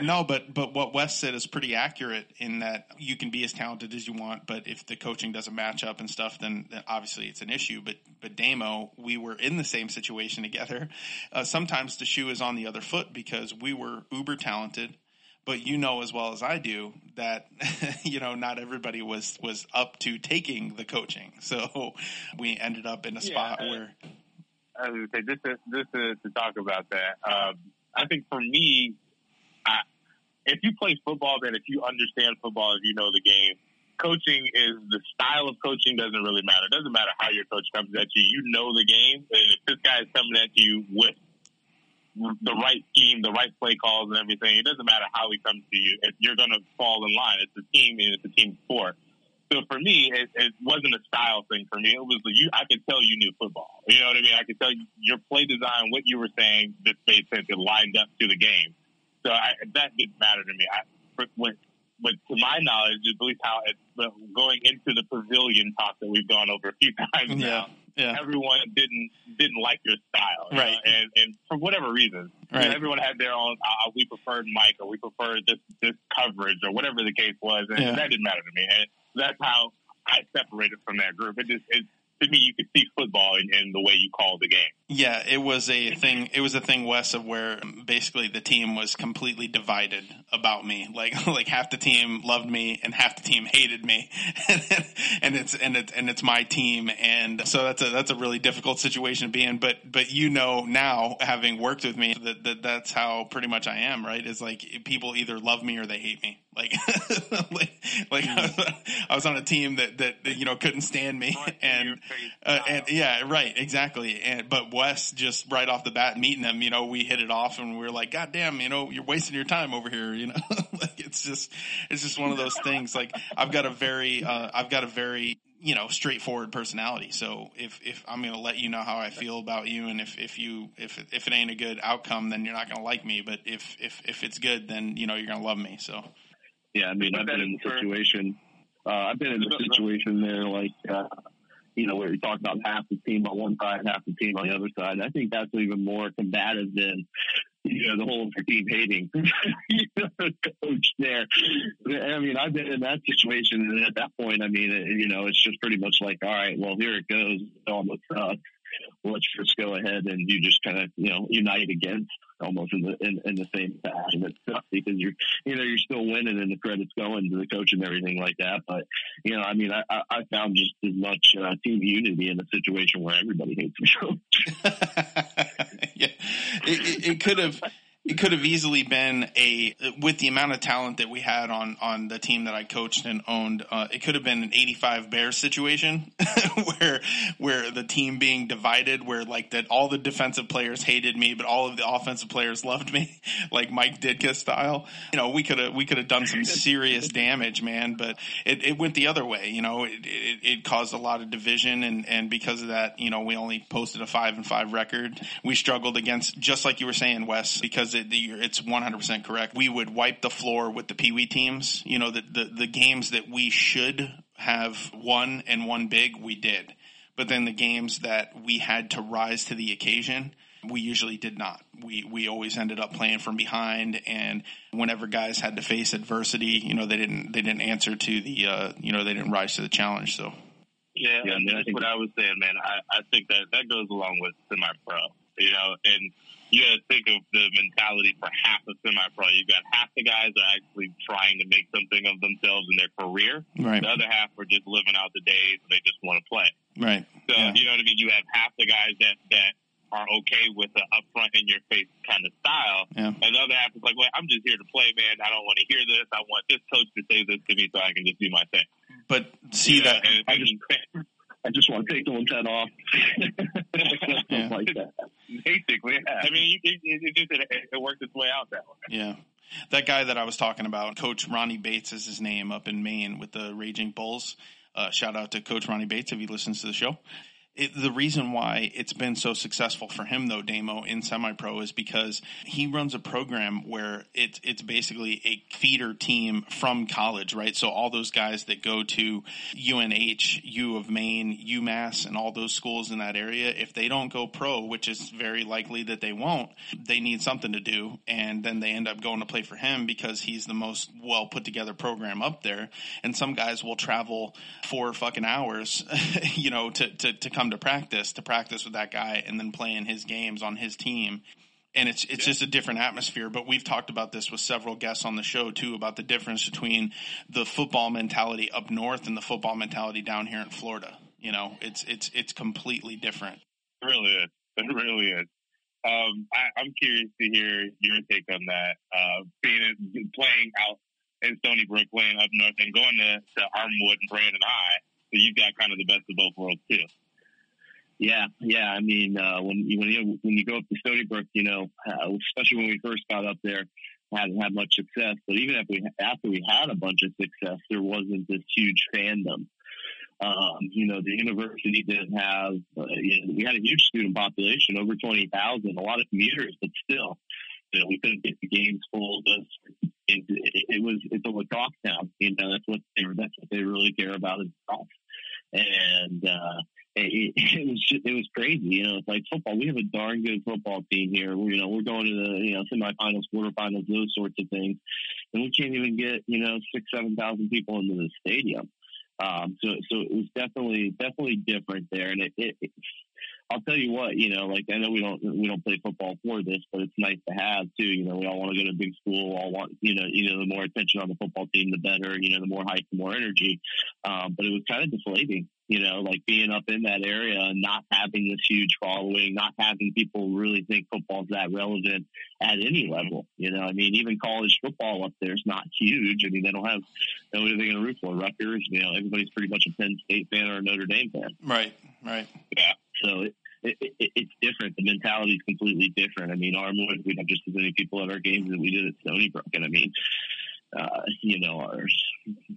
No, but but what Wes said is pretty accurate in that you can be as talented as you want, but if the coaching doesn't match up and stuff, then, then obviously it's an issue. But but Damo, we were in the same situation together. Uh, sometimes the shoe is on the other foot because we were uber talented, but you know as well as I do that you know not everybody was was up to taking the coaching. So we ended up in a spot yeah, where. I was say just to, just to, to talk about that. Um, I think for me, I, if you play football, then if you understand football, if you know the game, coaching is the style of coaching doesn't really matter. It doesn't matter how your coach comes at you. You know the game. And if this guy is coming at you with the right scheme, the right play calls and everything, it doesn't matter how he comes to you. If you're going to fall in line, it's a team and it's a team sport. So for me, it, it wasn't a style thing for me. It was you. I could tell you knew football. You know what I mean? I could tell you your play design, what you were saying, this made sense. It lined up to the game. So I, that didn't matter to me. I, when but to my knowledge, at least how it's going into the pavilion talk that we've gone over a few times yeah. now. Yeah. Everyone didn't didn't like your style, right? Know? And and for whatever reason, right. You know, everyone had their own. Uh, we preferred Mike, or we preferred this this coverage, or whatever the case was, and yeah. that didn't matter to me. And that's how I separated from that group. It just it to me, you could see football in, in, the way you call the game. Yeah, it was a thing. It was a thing, Wes, of where basically the team was completely divided about me. Like, like half the team loved me and half the team hated me, and it's and it's and it's my team, and so that's a that's a really difficult situation to be in. But but you know now, having worked with me, that, that that's how pretty much I am. Right? Is like people either love me or they hate me. Like, like, like mm. I was on a team that, that, that you know couldn't stand me, and uh, and yeah, right, exactly. And but Wes just right off the bat meeting him, you know, we hit it off, and we are like, God damn, you know, you're wasting your time over here, you know. like it's just it's just one of those things. Like I've got a very uh, I've got a very you know straightforward personality. So if if I'm going to let you know how I feel about you, and if if you if if it ain't a good outcome, then you're not going to like me. But if if if it's good, then you know you're going to love me. So. Yeah, I mean, I've been in the situation. Uh, I've been in the situation there, like uh, you know, where you talk about half the team on one side, half the team on the other side. I think that's even more combative than you know the whole team hating coach there. I mean, I've been in that situation, and at that point, I mean, it, you know, it's just pretty much like, all right, well, here it goes, almost sucks let's just go ahead and you just kind of you know unite against almost in the in, in the same fashion. It's tough because you're you know you're still winning and the credit's going to the coach and everything like that. But you know, I mean, I I found just as much uh, team unity in a situation where everybody hates the coach. yeah, it, it, it could have it could have easily been a with the amount of talent that we had on on the team that I coached and owned. Uh, it could have been an 85 Bears situation where where the team being divided, where like that all the defensive players hated me, but all of the offensive players loved me, like Mike Ditka style. You know, we could have we could have done some serious damage, man. But it, it went the other way. You know, it, it, it caused a lot of division, and and because of that, you know, we only posted a five and five record. We struggled against just like you were saying, Wes, because it, it's 100% correct. We would wipe the floor with the Pee Wee teams. You know, the, the, the games that we should have won and won big, we did. But then the games that we had to rise to the occasion, we usually did not. We we always ended up playing from behind, and whenever guys had to face adversity, you know they didn't they didn't answer to the uh, you know they didn't rise to the challenge. So yeah, yeah that's what I was saying, man. I I think that that goes along with semi pro, you know, and you got to think of the mentality for half of semi-pro. You got half the guys are actually trying to make something of themselves in their career. Right. The other half are just living out the days. And they just want to play. Right. So yeah. you know what I mean. You have half the guys that that are okay with the upfront in your face kind of style, yeah. and the other half is like, well, I'm just here to play, man. I don't want to hear this. I want this coach to say this to me so I can just do my thing. But see yeah, that I just I just want to take someone's head off. yeah. like that. Basically, yeah. I mean, it, it, it just it, it worked its way out that way. Yeah. That guy that I was talking about, Coach Ronnie Bates is his name up in Maine with the Raging Bulls. Uh, shout out to Coach Ronnie Bates if he listens to the show. It, the reason why it's been so successful for him though, Damo in semi-pro is because he runs a program where it's, it's basically a feeder team from college, right? So all those guys that go to UNH, U of Maine, UMass, and all those schools in that area, if they don't go pro, which is very likely that they won't, they need something to do. And then they end up going to play for him because he's the most well put together program up there. And some guys will travel four fucking hours, you know, to, to, to come come to practice to practice with that guy and then play in his games on his team. And it's it's yeah. just a different atmosphere. But we've talked about this with several guests on the show too about the difference between the football mentality up north and the football mentality down here in Florida. You know, it's it's it's completely different. It really is. It really is. Um, I, am curious to hear your take on that. Uh, being playing out in Stony Brook, playing up north, and going to, to Armwood and Brandon High, so you've got kind of the best of both worlds too. Yeah, yeah. I mean, uh, when you when you when you go up to Stony Brook, you know, uh, especially when we first got up there, hadn't had much success. But even if we after we had a bunch of success, there wasn't this huge fandom. Um, you know, the university didn't have. Uh, you know, we had a huge student population, over twenty thousand, a lot of commuters, but still, you know, we couldn't get the games full. It, it, it was it's a lacrosse town. You know, that's what they that's what they really care about is golf. And uh, it, it was just, it was crazy. You know, it's like football. We have a darn good football team here. We're, you know, we're going to the you know semifinals, quarterfinals, those sorts of things, and we can't even get you know six, seven thousand people into the stadium. Um, so, so it was definitely, definitely different there. And it, it, it, I'll tell you what, you know, like I know we don't, we don't play football for this, but it's nice to have too. You know, we all want to go to big school. All want, you know, you know, the more attention on the football team, the better. You know, the more hype, the more energy. Um, but it was kind of deflating you know, like being up in that area and not having this huge following, not having people really think football's that relevant at any level. You know, I mean, even college football up there is not huge. I mean, they don't have, you know, what are they going to root for? Rutgers? You know, everybody's pretty much a Penn State fan or a Notre Dame fan. Right, right. Yeah. So it, it, it, it's different. The mentality is completely different. I mean, Armwood, we have just as many people at our games as we did at Stony Brook. And I mean, uh, you know, our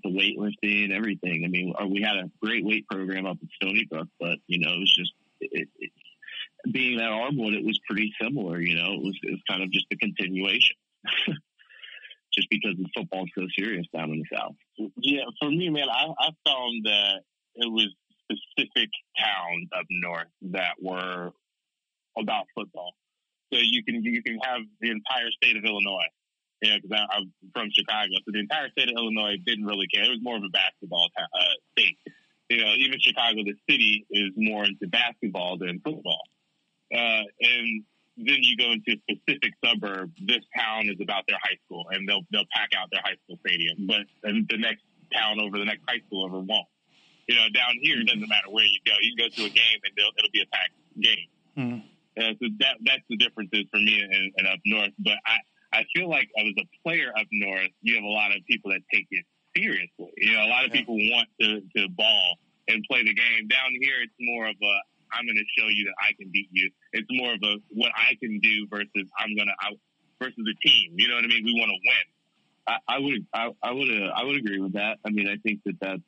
the weightlifting, everything. I mean, our, we had a great weight program up at Stony Brook, but you know, it was just it, it, being at Armwood, it was pretty similar. You know, it was it was kind of just a continuation. just because the football's so serious down in the south. Yeah, for me, man, I, I found that it was specific towns up north that were about football. So you can you can have the entire state of Illinois yeah, because I'm from Chicago, so the entire state of Illinois didn't really care. It was more of a basketball uh, state. You know, even Chicago, the city, is more into basketball than football. Uh, and then you go into a specific suburb. This town is about their high school, and they'll they'll pack out their high school stadium. But the next town over, the next high school over, won't. You know, down here, it doesn't matter where you go. You can go to a game, and they'll it'll be a packed game. Mm-hmm. Uh, so that that's the differences for me and, and up north. But I I feel like as a player up north, you have a lot of people that take it seriously. You know, a lot of Yeah. people want to to ball and play the game. Down here, it's more of a I'm going to show you that I can beat you. It's more of a what I can do versus I'm going to versus the team. You know what I mean? We want to win. I, I would, I, I would, uh, I would agree with that. I mean, I think that that's,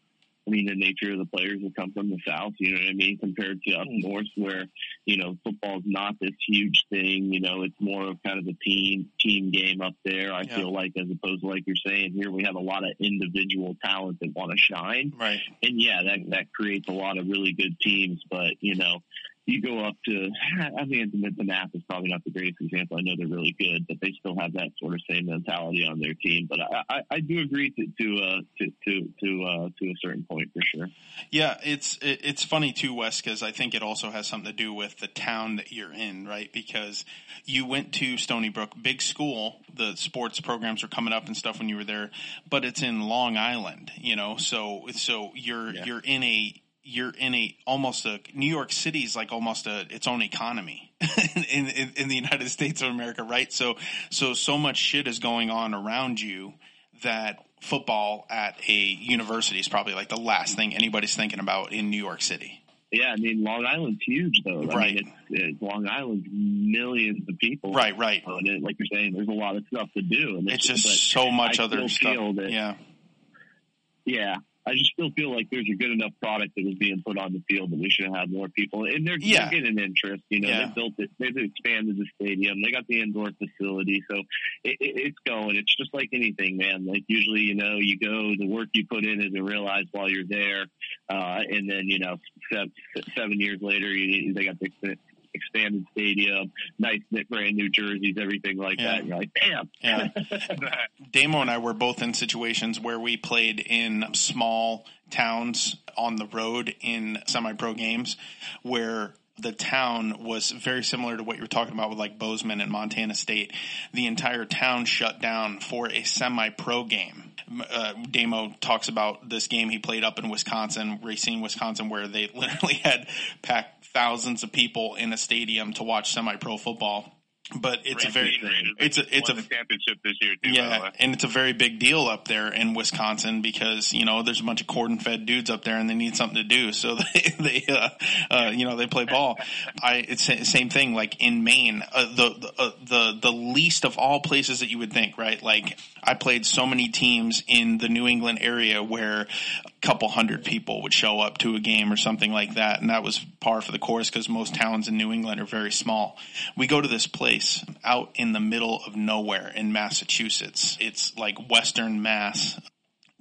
I mean, the nature of the players that come from the South, you know what I mean, compared to up mm. north where, you know, football's not this huge thing. You know, it's more of kind of a team, team game up there. I Yeah. feel like as opposed to like you're saying here, we have a lot of individual talent that want to shine. Right. and yeah, that that creates a lot of really good teams. But you know, you go up to I mean, the, the Nap is probably not the greatest example. I know they're really good, but they still have that sort of same mentality on their team. But I, I, I do agree to to uh, to to to, uh, to a certain point for sure. Yeah, it's it, it's funny too, Wes, because I think it also has something to do with the town that you're in, right? Because you went to Stony Brook, big school. The sports programs were coming up and stuff when you were there, but it's in Long Island, you know. So so you're Yeah. you're in a you're in a almost a New York City is like almost a its own economy in, in in the United States of America, right? So so so much shit is going on around you that football at a university is probably like the last thing anybody's thinking about in New York City. Yeah, I mean, Long Island's huge though. I Right. mean, it's, it's Long Island's millions of people. Right, right. And it, like you're saying, there's a lot of stuff to do, and It's just but so much I other stuff. that- yeah. Yeah, I just still feel like there's a good enough product that was being put on the field that we should have more people, and they're, Yeah. they're getting an interest. You know, Yeah. they built it, they've expanded the stadium, they got the indoor facility, so it, it, it's going. It's just like anything, man. Like usually, you know, you go, the work you put in isn't realized while you're there, uh, and then you know, seven, seven years later, you, they got the expanded stadium, nice brand new jerseys, everything like Yeah. that. You're like, damn. Yeah. Damo and I were both in situations where we played in small towns on the road in semi-pro games where the town was very similar to what you're talking about with like Bozeman and Montana State. The entire town shut down for a semi-pro game. Uh, Damo talks about this game he played up in Wisconsin, Racine, Wisconsin, where they literally had packed thousands of people in a stadium to watch semi-pro football. But it's a very, Raiders it's a, it's a, championship this year too. yeah, and it's a very big deal up there in Wisconsin because you know there's a bunch of cordon fed dudes up there and they need something to do, so they they uh, uh, you know they play ball. I it's same thing like in Maine, uh, the the, uh, the the least of all places that you would think, right? Like I played so many teams in the New England area where a couple hundred people would show up to a game or something like that, and that was par for the course because most towns in New England are very small. We go to this place out in the middle of nowhere in Massachusetts. It's like Western Mass.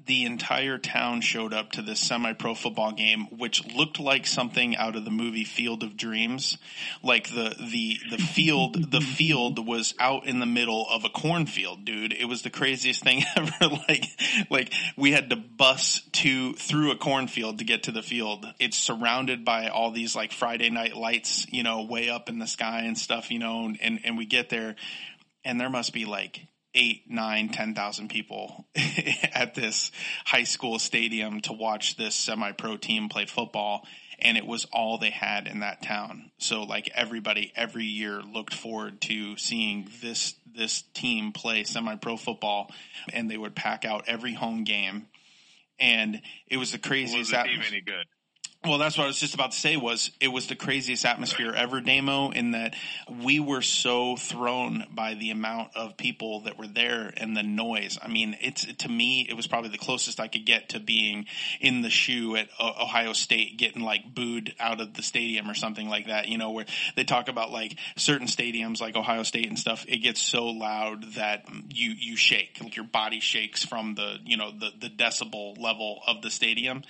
The entire town showed up to this semi-pro football game, which looked like something out of the movie Field of Dreams. Like the the the field the field was out in the middle of a cornfield, dude. It was the craziest thing ever. like like we had to bus to through a cornfield to get to the field. It's surrounded by all these like Friday night lights, you know, way up in the sky and stuff, you know, and and we get there and there must be like eight, nine, ten thousand people at this high school stadium to watch this semi-pro team play football. And it was all they had in that town. So like everybody every year looked forward to seeing this, this team play semi-pro football and they would pack out every home game. And it was the craziest. Was the team atmosphere. any good? Well, that's what I was just about to say was it was the craziest atmosphere ever, Damo, in that we were so thrown by the amount of people that were there and the noise. I mean, it's to me, it was probably the closest I could get to being in the shoe at Ohio State, getting like booed out of the stadium or something like that. You know, where they talk about like certain stadiums like Ohio State and stuff. It gets so loud that you you shake, like your body shakes from the you know the the decibel level of the stadium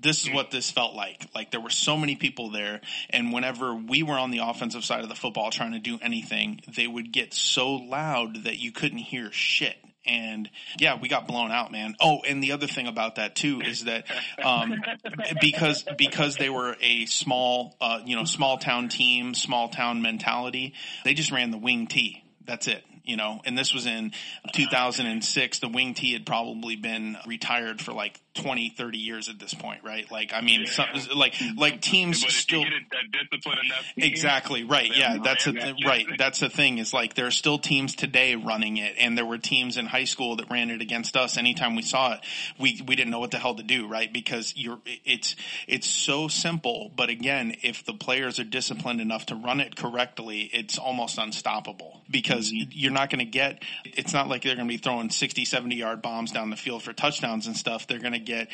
this is what this felt like. Like there were so many people there, and whenever we were on the offensive side of the football trying to do anything, they would get so loud that you couldn't hear shit. And yeah, we got blown out, man. Oh, and the other thing about that too is that um, because because they were a small, uh, you know, small town team, small town mentality, they just ran the wing T. That's it you know, and this was in 2006. The wing T had probably been retired for like 20, 30 years at this point, right? Like, I mean, some, like, like teams But still. you get a, a enough Exactly right. Yeah, that's a, that right. That's the thing is like there are still teams today running it, and there were teams in high school that ran it against us. Anytime we saw it, we we didn't know what the hell to do, right? Because you're it's it's so simple, but again, if the players are disciplined enough to run it correctly, it's almost unstoppable because mm-hmm. you're not going to get. It's not like they're going to be throwing 60, 70 yard bombs down the field for touchdowns and stuff. They're going to get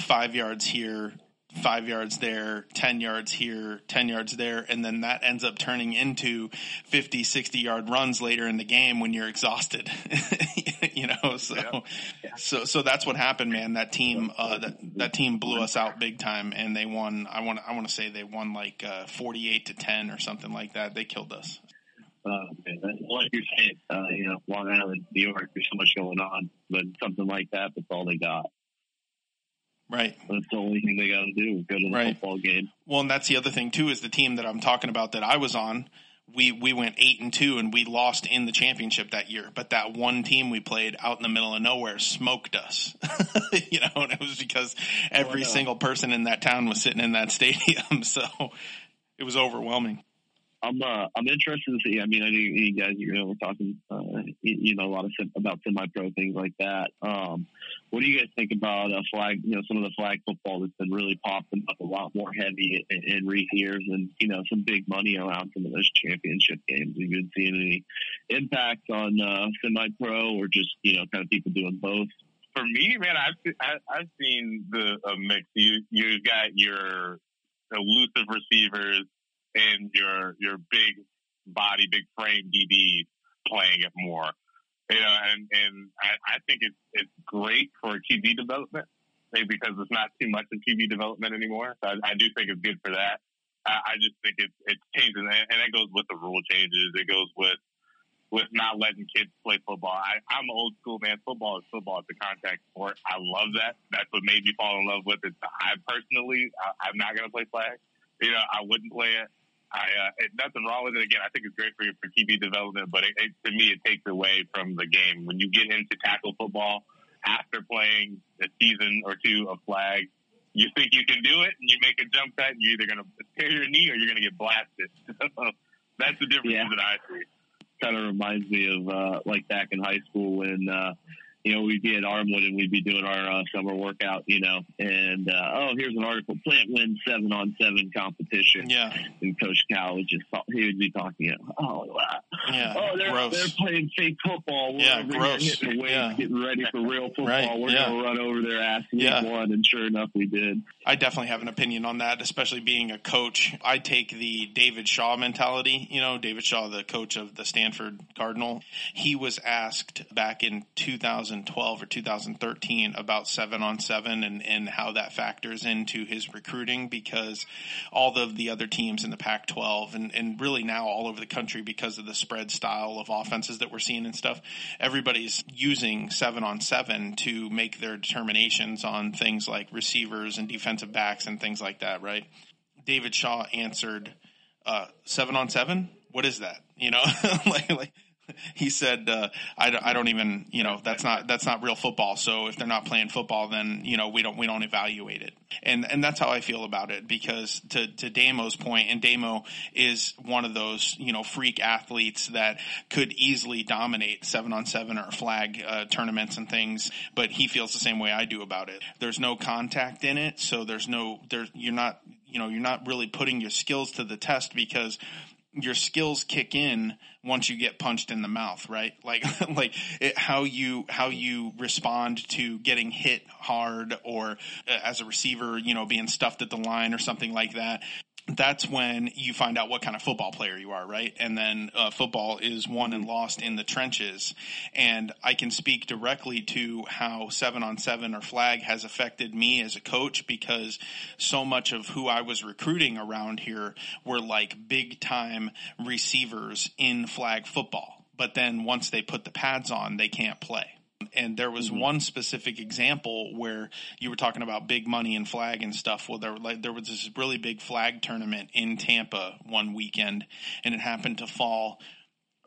five yards here, five yards there, 10 yards here, 10 yards there, and then that ends up turning into 50, 60 yard runs later in the game when you're exhausted. you know, so, so, so that's what happened, man. That team, uh, that, that team blew us out big time and they won, I want, I want to say they won like, uh, 48 to 10 or something like that. They killed us. Uh, that's like you're saying, uh, you know, Long Island, New York, there's so much going on, but something like that, that's all they got. Right. That's the only thing they got to do, go to the Right. football game. Well, and that's the other thing too is the team that I'm talking about that I was on. We we went eight and two and we lost in the championship that year. But that one team we played out in the middle of nowhere smoked us. you know, and it was because every no. single person in that town was sitting in that stadium. So it was overwhelming. I'm uh, I'm interested to see. I mean, I know you guys, you know, we're talking, uh, you you know, a lot of about semi-pro things like that. Um, what do you guys think about uh, flag? You know, some of the flag football that's been really popping up a lot more heavy in, in recent years, and you know, some big money around some of those championship games. Have you been seeing any impact on uh, semi-pro, or just you know, kind of people doing both? for me, man, I've I've seen the a mix. You you got your elusive receivers and your your big body, big frame DBs playing it more. You know, and and I, I think it's it's great for QB development because it's not too much of QB development anymore. So I, I do think it's good for that. I, I just think it's it's changing, and, and that goes with the rule changes. It goes with with not letting kids play football. I, I'm old school, man. Football is football. It's a contact sport. I love that. That's what made me fall in love with it. I personally, I, I'm not going to play flag. You know, I wouldn't play it. I, uh, it, nothing wrong with it. Again, I think it's great for your for QB development, but it, it, to me, it takes away from the game. When you get into tackle football after playing a season or two of flag, you think you can do it, and you make a jump cut, and you're either going to tear your knee or you're going to get blasted. That's the difference Yeah. that I see. kind of reminds me of uh, like back in high school when uh, you know we'd be at Armwood and we'd be doing our uh, summer workout, you know, and uh, oh here's an article: Plant wins seven on seven competition, Yeah. and Coach Cal would just talk, he would be talking, oh wow, Yeah. oh they're Gross. they're playing fake football, we're Yeah, gross. hitting the weights, Yeah. getting ready for real football, Right, we're yeah. gonna run over their ass week Yeah. one, and sure enough we did. I definitely have an opinion on that, especially being a coach. I take the David Shaw mentality. You know, David Shaw, the coach of the Stanford Cardinal, he was asked back in 2012 or 2013 about seven on seven and, and how that factors into his recruiting because all of the other teams in the Pac 12 and, and really now all over the country because of the spread style of offenses that we're seeing and stuff, everybody's using seven on seven to make their determinations on things like receivers and defensive backs and things like that, right? David Shaw answered, uh, seven on seven? What is that? You know, like, like, he said, uh, I, don't- I don't even, you know, that's not, that's not real football. So if they're not playing football, then, you know, we don't, we don't evaluate it. And, and that's how I feel about it because to, to Damo's point, and Damo is one of those, you know, freak athletes that could easily dominate seven on seven or flag, uh, tournaments and things, but he feels the same way I do about it. There's no contact in it. So there's no, there, you're not, you know, you're not really putting your skills to the test because your skills kick in once you get punched in the mouth, right? Like, like it, how you, how you respond to getting hit hard or uh, as a receiver, you know, being stuffed at the line or something like that. That's when you find out what kind of football player you are, right? And then uh, football is won and lost in the trenches. And I can speak directly to how seven on seven or flag has affected me as a coach because so much of who I was recruiting around here were like big time receivers in flag football. But then once they put the pads on, they can't play. And there was mm-hmm. one specific example where you were talking about big money and flag and stuff. Well, there like there was this really big flag tournament in Tampa one weekend, and it happened to fall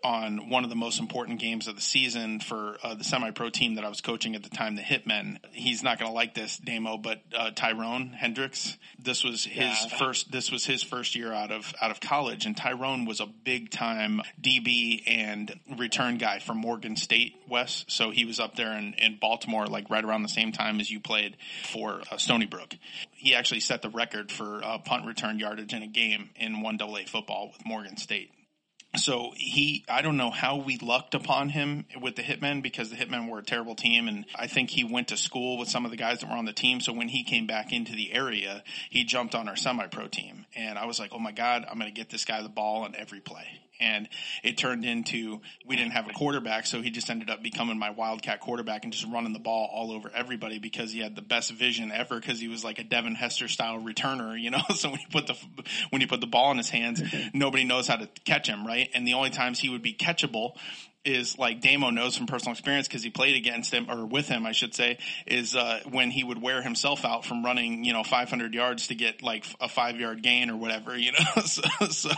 on one of the most important games of the season for uh, the semi-pro team that I was coaching at the time, the Hitmen. He's not going to like this Damo, but uh, Tyrone Hendricks. This was his yeah. first. This was his first year out of out of college, and Tyrone was a big time DB and return guy from Morgan State Wes. So he was up there in, in Baltimore, like right around the same time as you played for uh, Stony Brook. He actually set the record for uh, punt return yardage in a game in one AA football with Morgan State so he i don't know how we lucked upon him with the hitmen because the hitmen were a terrible team and i think he went to school with some of the guys that were on the team. So when he came back into the area he jumped on our semi-pro team. And i was like oh my god i'm going to get this guy the ball on every play and it turned into we didn't have a quarterback, so he just ended up becoming my wildcat quarterback and just running the ball all over everybody because he had the best vision ever because he was like a Devin Hester style returner, you know. so when you put the when you put the ball in his hands, mm-hmm. nobody knows how to catch him, right? And the only times he would be catchable is like Damo knows from personal experience because he played against him or with him, I should say, is uh, when he would wear himself out from running, you know, 500 yards to get like a five yard gain or whatever, you know. so, so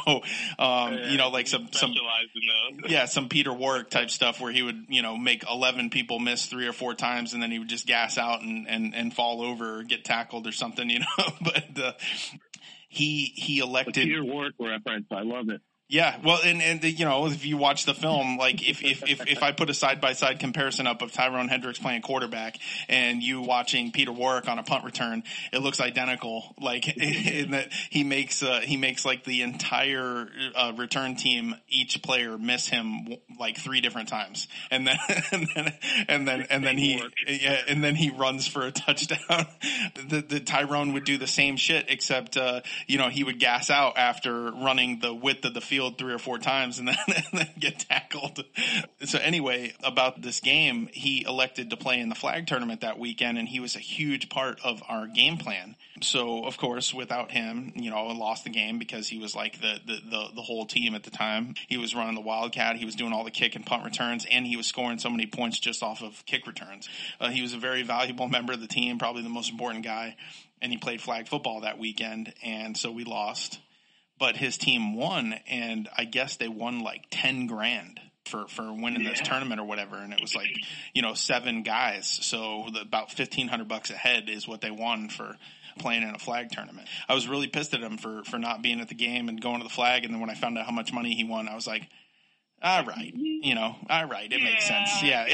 um, yeah, you know, like some some yeah, some Peter Warrick type stuff where he would you know make 11 people miss three or four times and then he would just gas out and and and fall over or get tackled or something, you know. but uh, he he elected the Peter Warrick reference. I love it. Yeah, well, and and the, you know, if you watch the film, like if if if, if I put a side by side comparison up of Tyrone Hendricks playing quarterback and you watching Peter Warrick on a punt return, it looks identical. Like in that he makes uh, he makes like the entire uh, return team, each player miss him like three different times, and then and then and then and then he yeah, and then he runs for a touchdown. the, the Tyrone would do the same shit, except uh, you know he would gas out after running the width of the field field three or four times and then, and then get tackled. So anyway, about this game, he elected to play in the flag tournament that weekend and he was a huge part of our game plan. So of course, without him, you know, I lost the game because he was like the, the, the, the, whole team at the time. He was running the Wildcat. He was doing all the kick and punt returns and he was scoring so many points just off of kick returns. Uh, he was a very valuable member of the team, probably the most important guy. And he played flag football that weekend. And so we lost but his team won, and I guess they won like ten grand for for winning yeah. this tournament or whatever. And it was like you know seven guys, so the, about fifteen hundred bucks a head is what they won for playing in a flag tournament. I was really pissed at him for for not being at the game and going to the flag. And then when I found out how much money he won, I was like. All right, you know, all right, it yeah. makes sense. Yeah,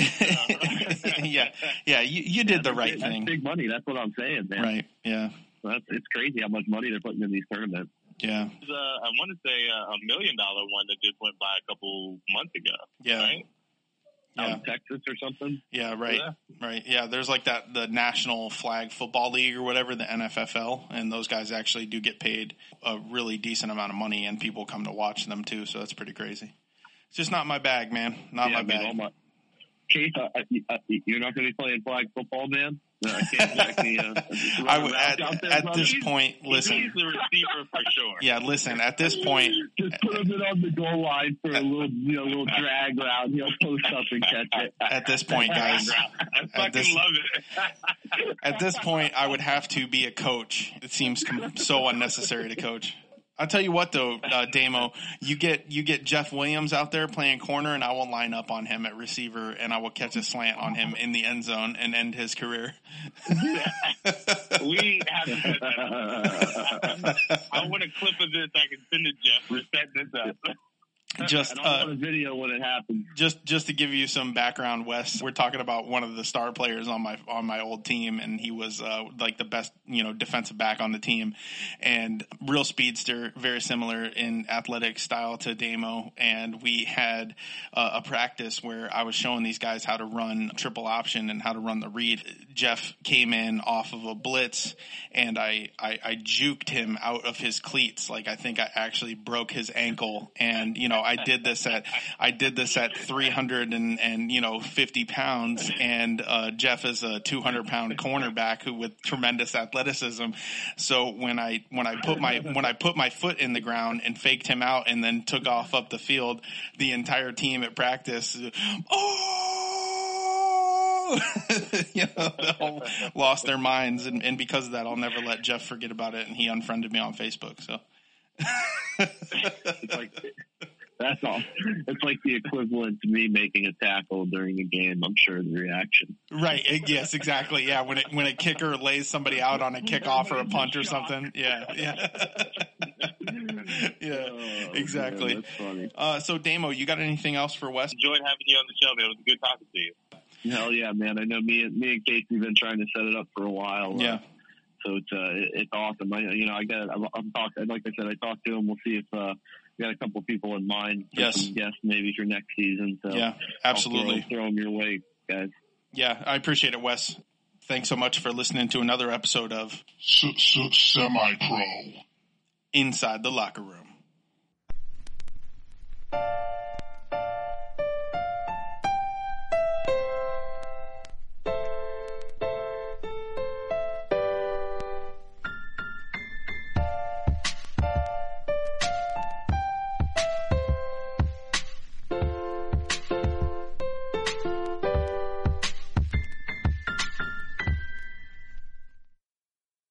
yeah, yeah. You you did the right thing. big money. That's what I'm saying, man. Right. Yeah. That's it's crazy how much money they're putting in these tournaments. Yeah. I want to say a million dollar one that just went by a couple months ago. Yeah. Right? Yeah. Texas or something. Yeah, right, yeah. right. Yeah, there's like that the National Flag Football League or whatever, the NFFL, and those guys actually do get paid a really decent amount of money, and people come to watch them too. So that's pretty crazy. It's just not my bag, man. Not yeah, my bag. My, Keith, you're not going to be playing flag football, man. I can't exactly. Uh, I would, at, at this point, listen. He's the receiver for sure. Yeah, listen. At this point, just put him on the goal line for a little, you know, little drag route. He'll post up and catch it. At this point, guys, I fucking this, love it. at this point, I would have to be a coach. It seems so unnecessary to coach. I'll tell you what though, uh, Damo, you get you get Jeff Williams out there playing corner, and I will line up on him at receiver, and I will catch a slant on him in the end zone and end his career. we have. I want a clip of this. I can send it, Jeff. We're setting this up just uh, a video when it happened. Just just to give you some background, Wes, we're talking about one of the star players on my on my old team, and he was uh, like the best you know defensive back on the team, and real speedster, very similar in athletic style to Damo. And we had uh, a practice where I was showing these guys how to run triple option and how to run the read. Jeff came in off of a blitz, and I I, I juked him out of his cleats. Like I think I actually broke his ankle, and you know I did this at I did this at 300 and, and you know 50 pounds, and uh, Jeff is a 200 pound cornerback who with tremendous athleticism. So when I when I put my when I put my foot in the ground and faked him out, and then took off up the field, the entire team at practice, oh, you know, lost their minds, and, and because of that, I'll never let Jeff forget about it, and he unfriended me on Facebook. So. it's like That's all. It's like the equivalent to me making a tackle during a game. I'm sure the reaction. Right. Yes. Exactly. Yeah. When it when a kicker lays somebody out on a kickoff or a punt or something. Yeah. Yeah. yeah. Oh, exactly. man, that's funny. Uh, so Damo, you got anything else for Wes? Enjoyed having you on the show, man. It was a good talking to you. Hell yeah, man! I know me and me and Casey have been trying to set it up for a while. uh, Yeah. so it's uh, it's awesome. I, you know, I got I'm, I'm talking. Like I said, I talked to him. We'll see if uh, we got a couple people in mind. Yes, yes, maybe for next season. So yeah, absolutely. Throw, throw them your way, guys. Yeah, I appreciate it, Wes. Thanks so much for listening to another episode of Semi Pro Inside the Locker Room.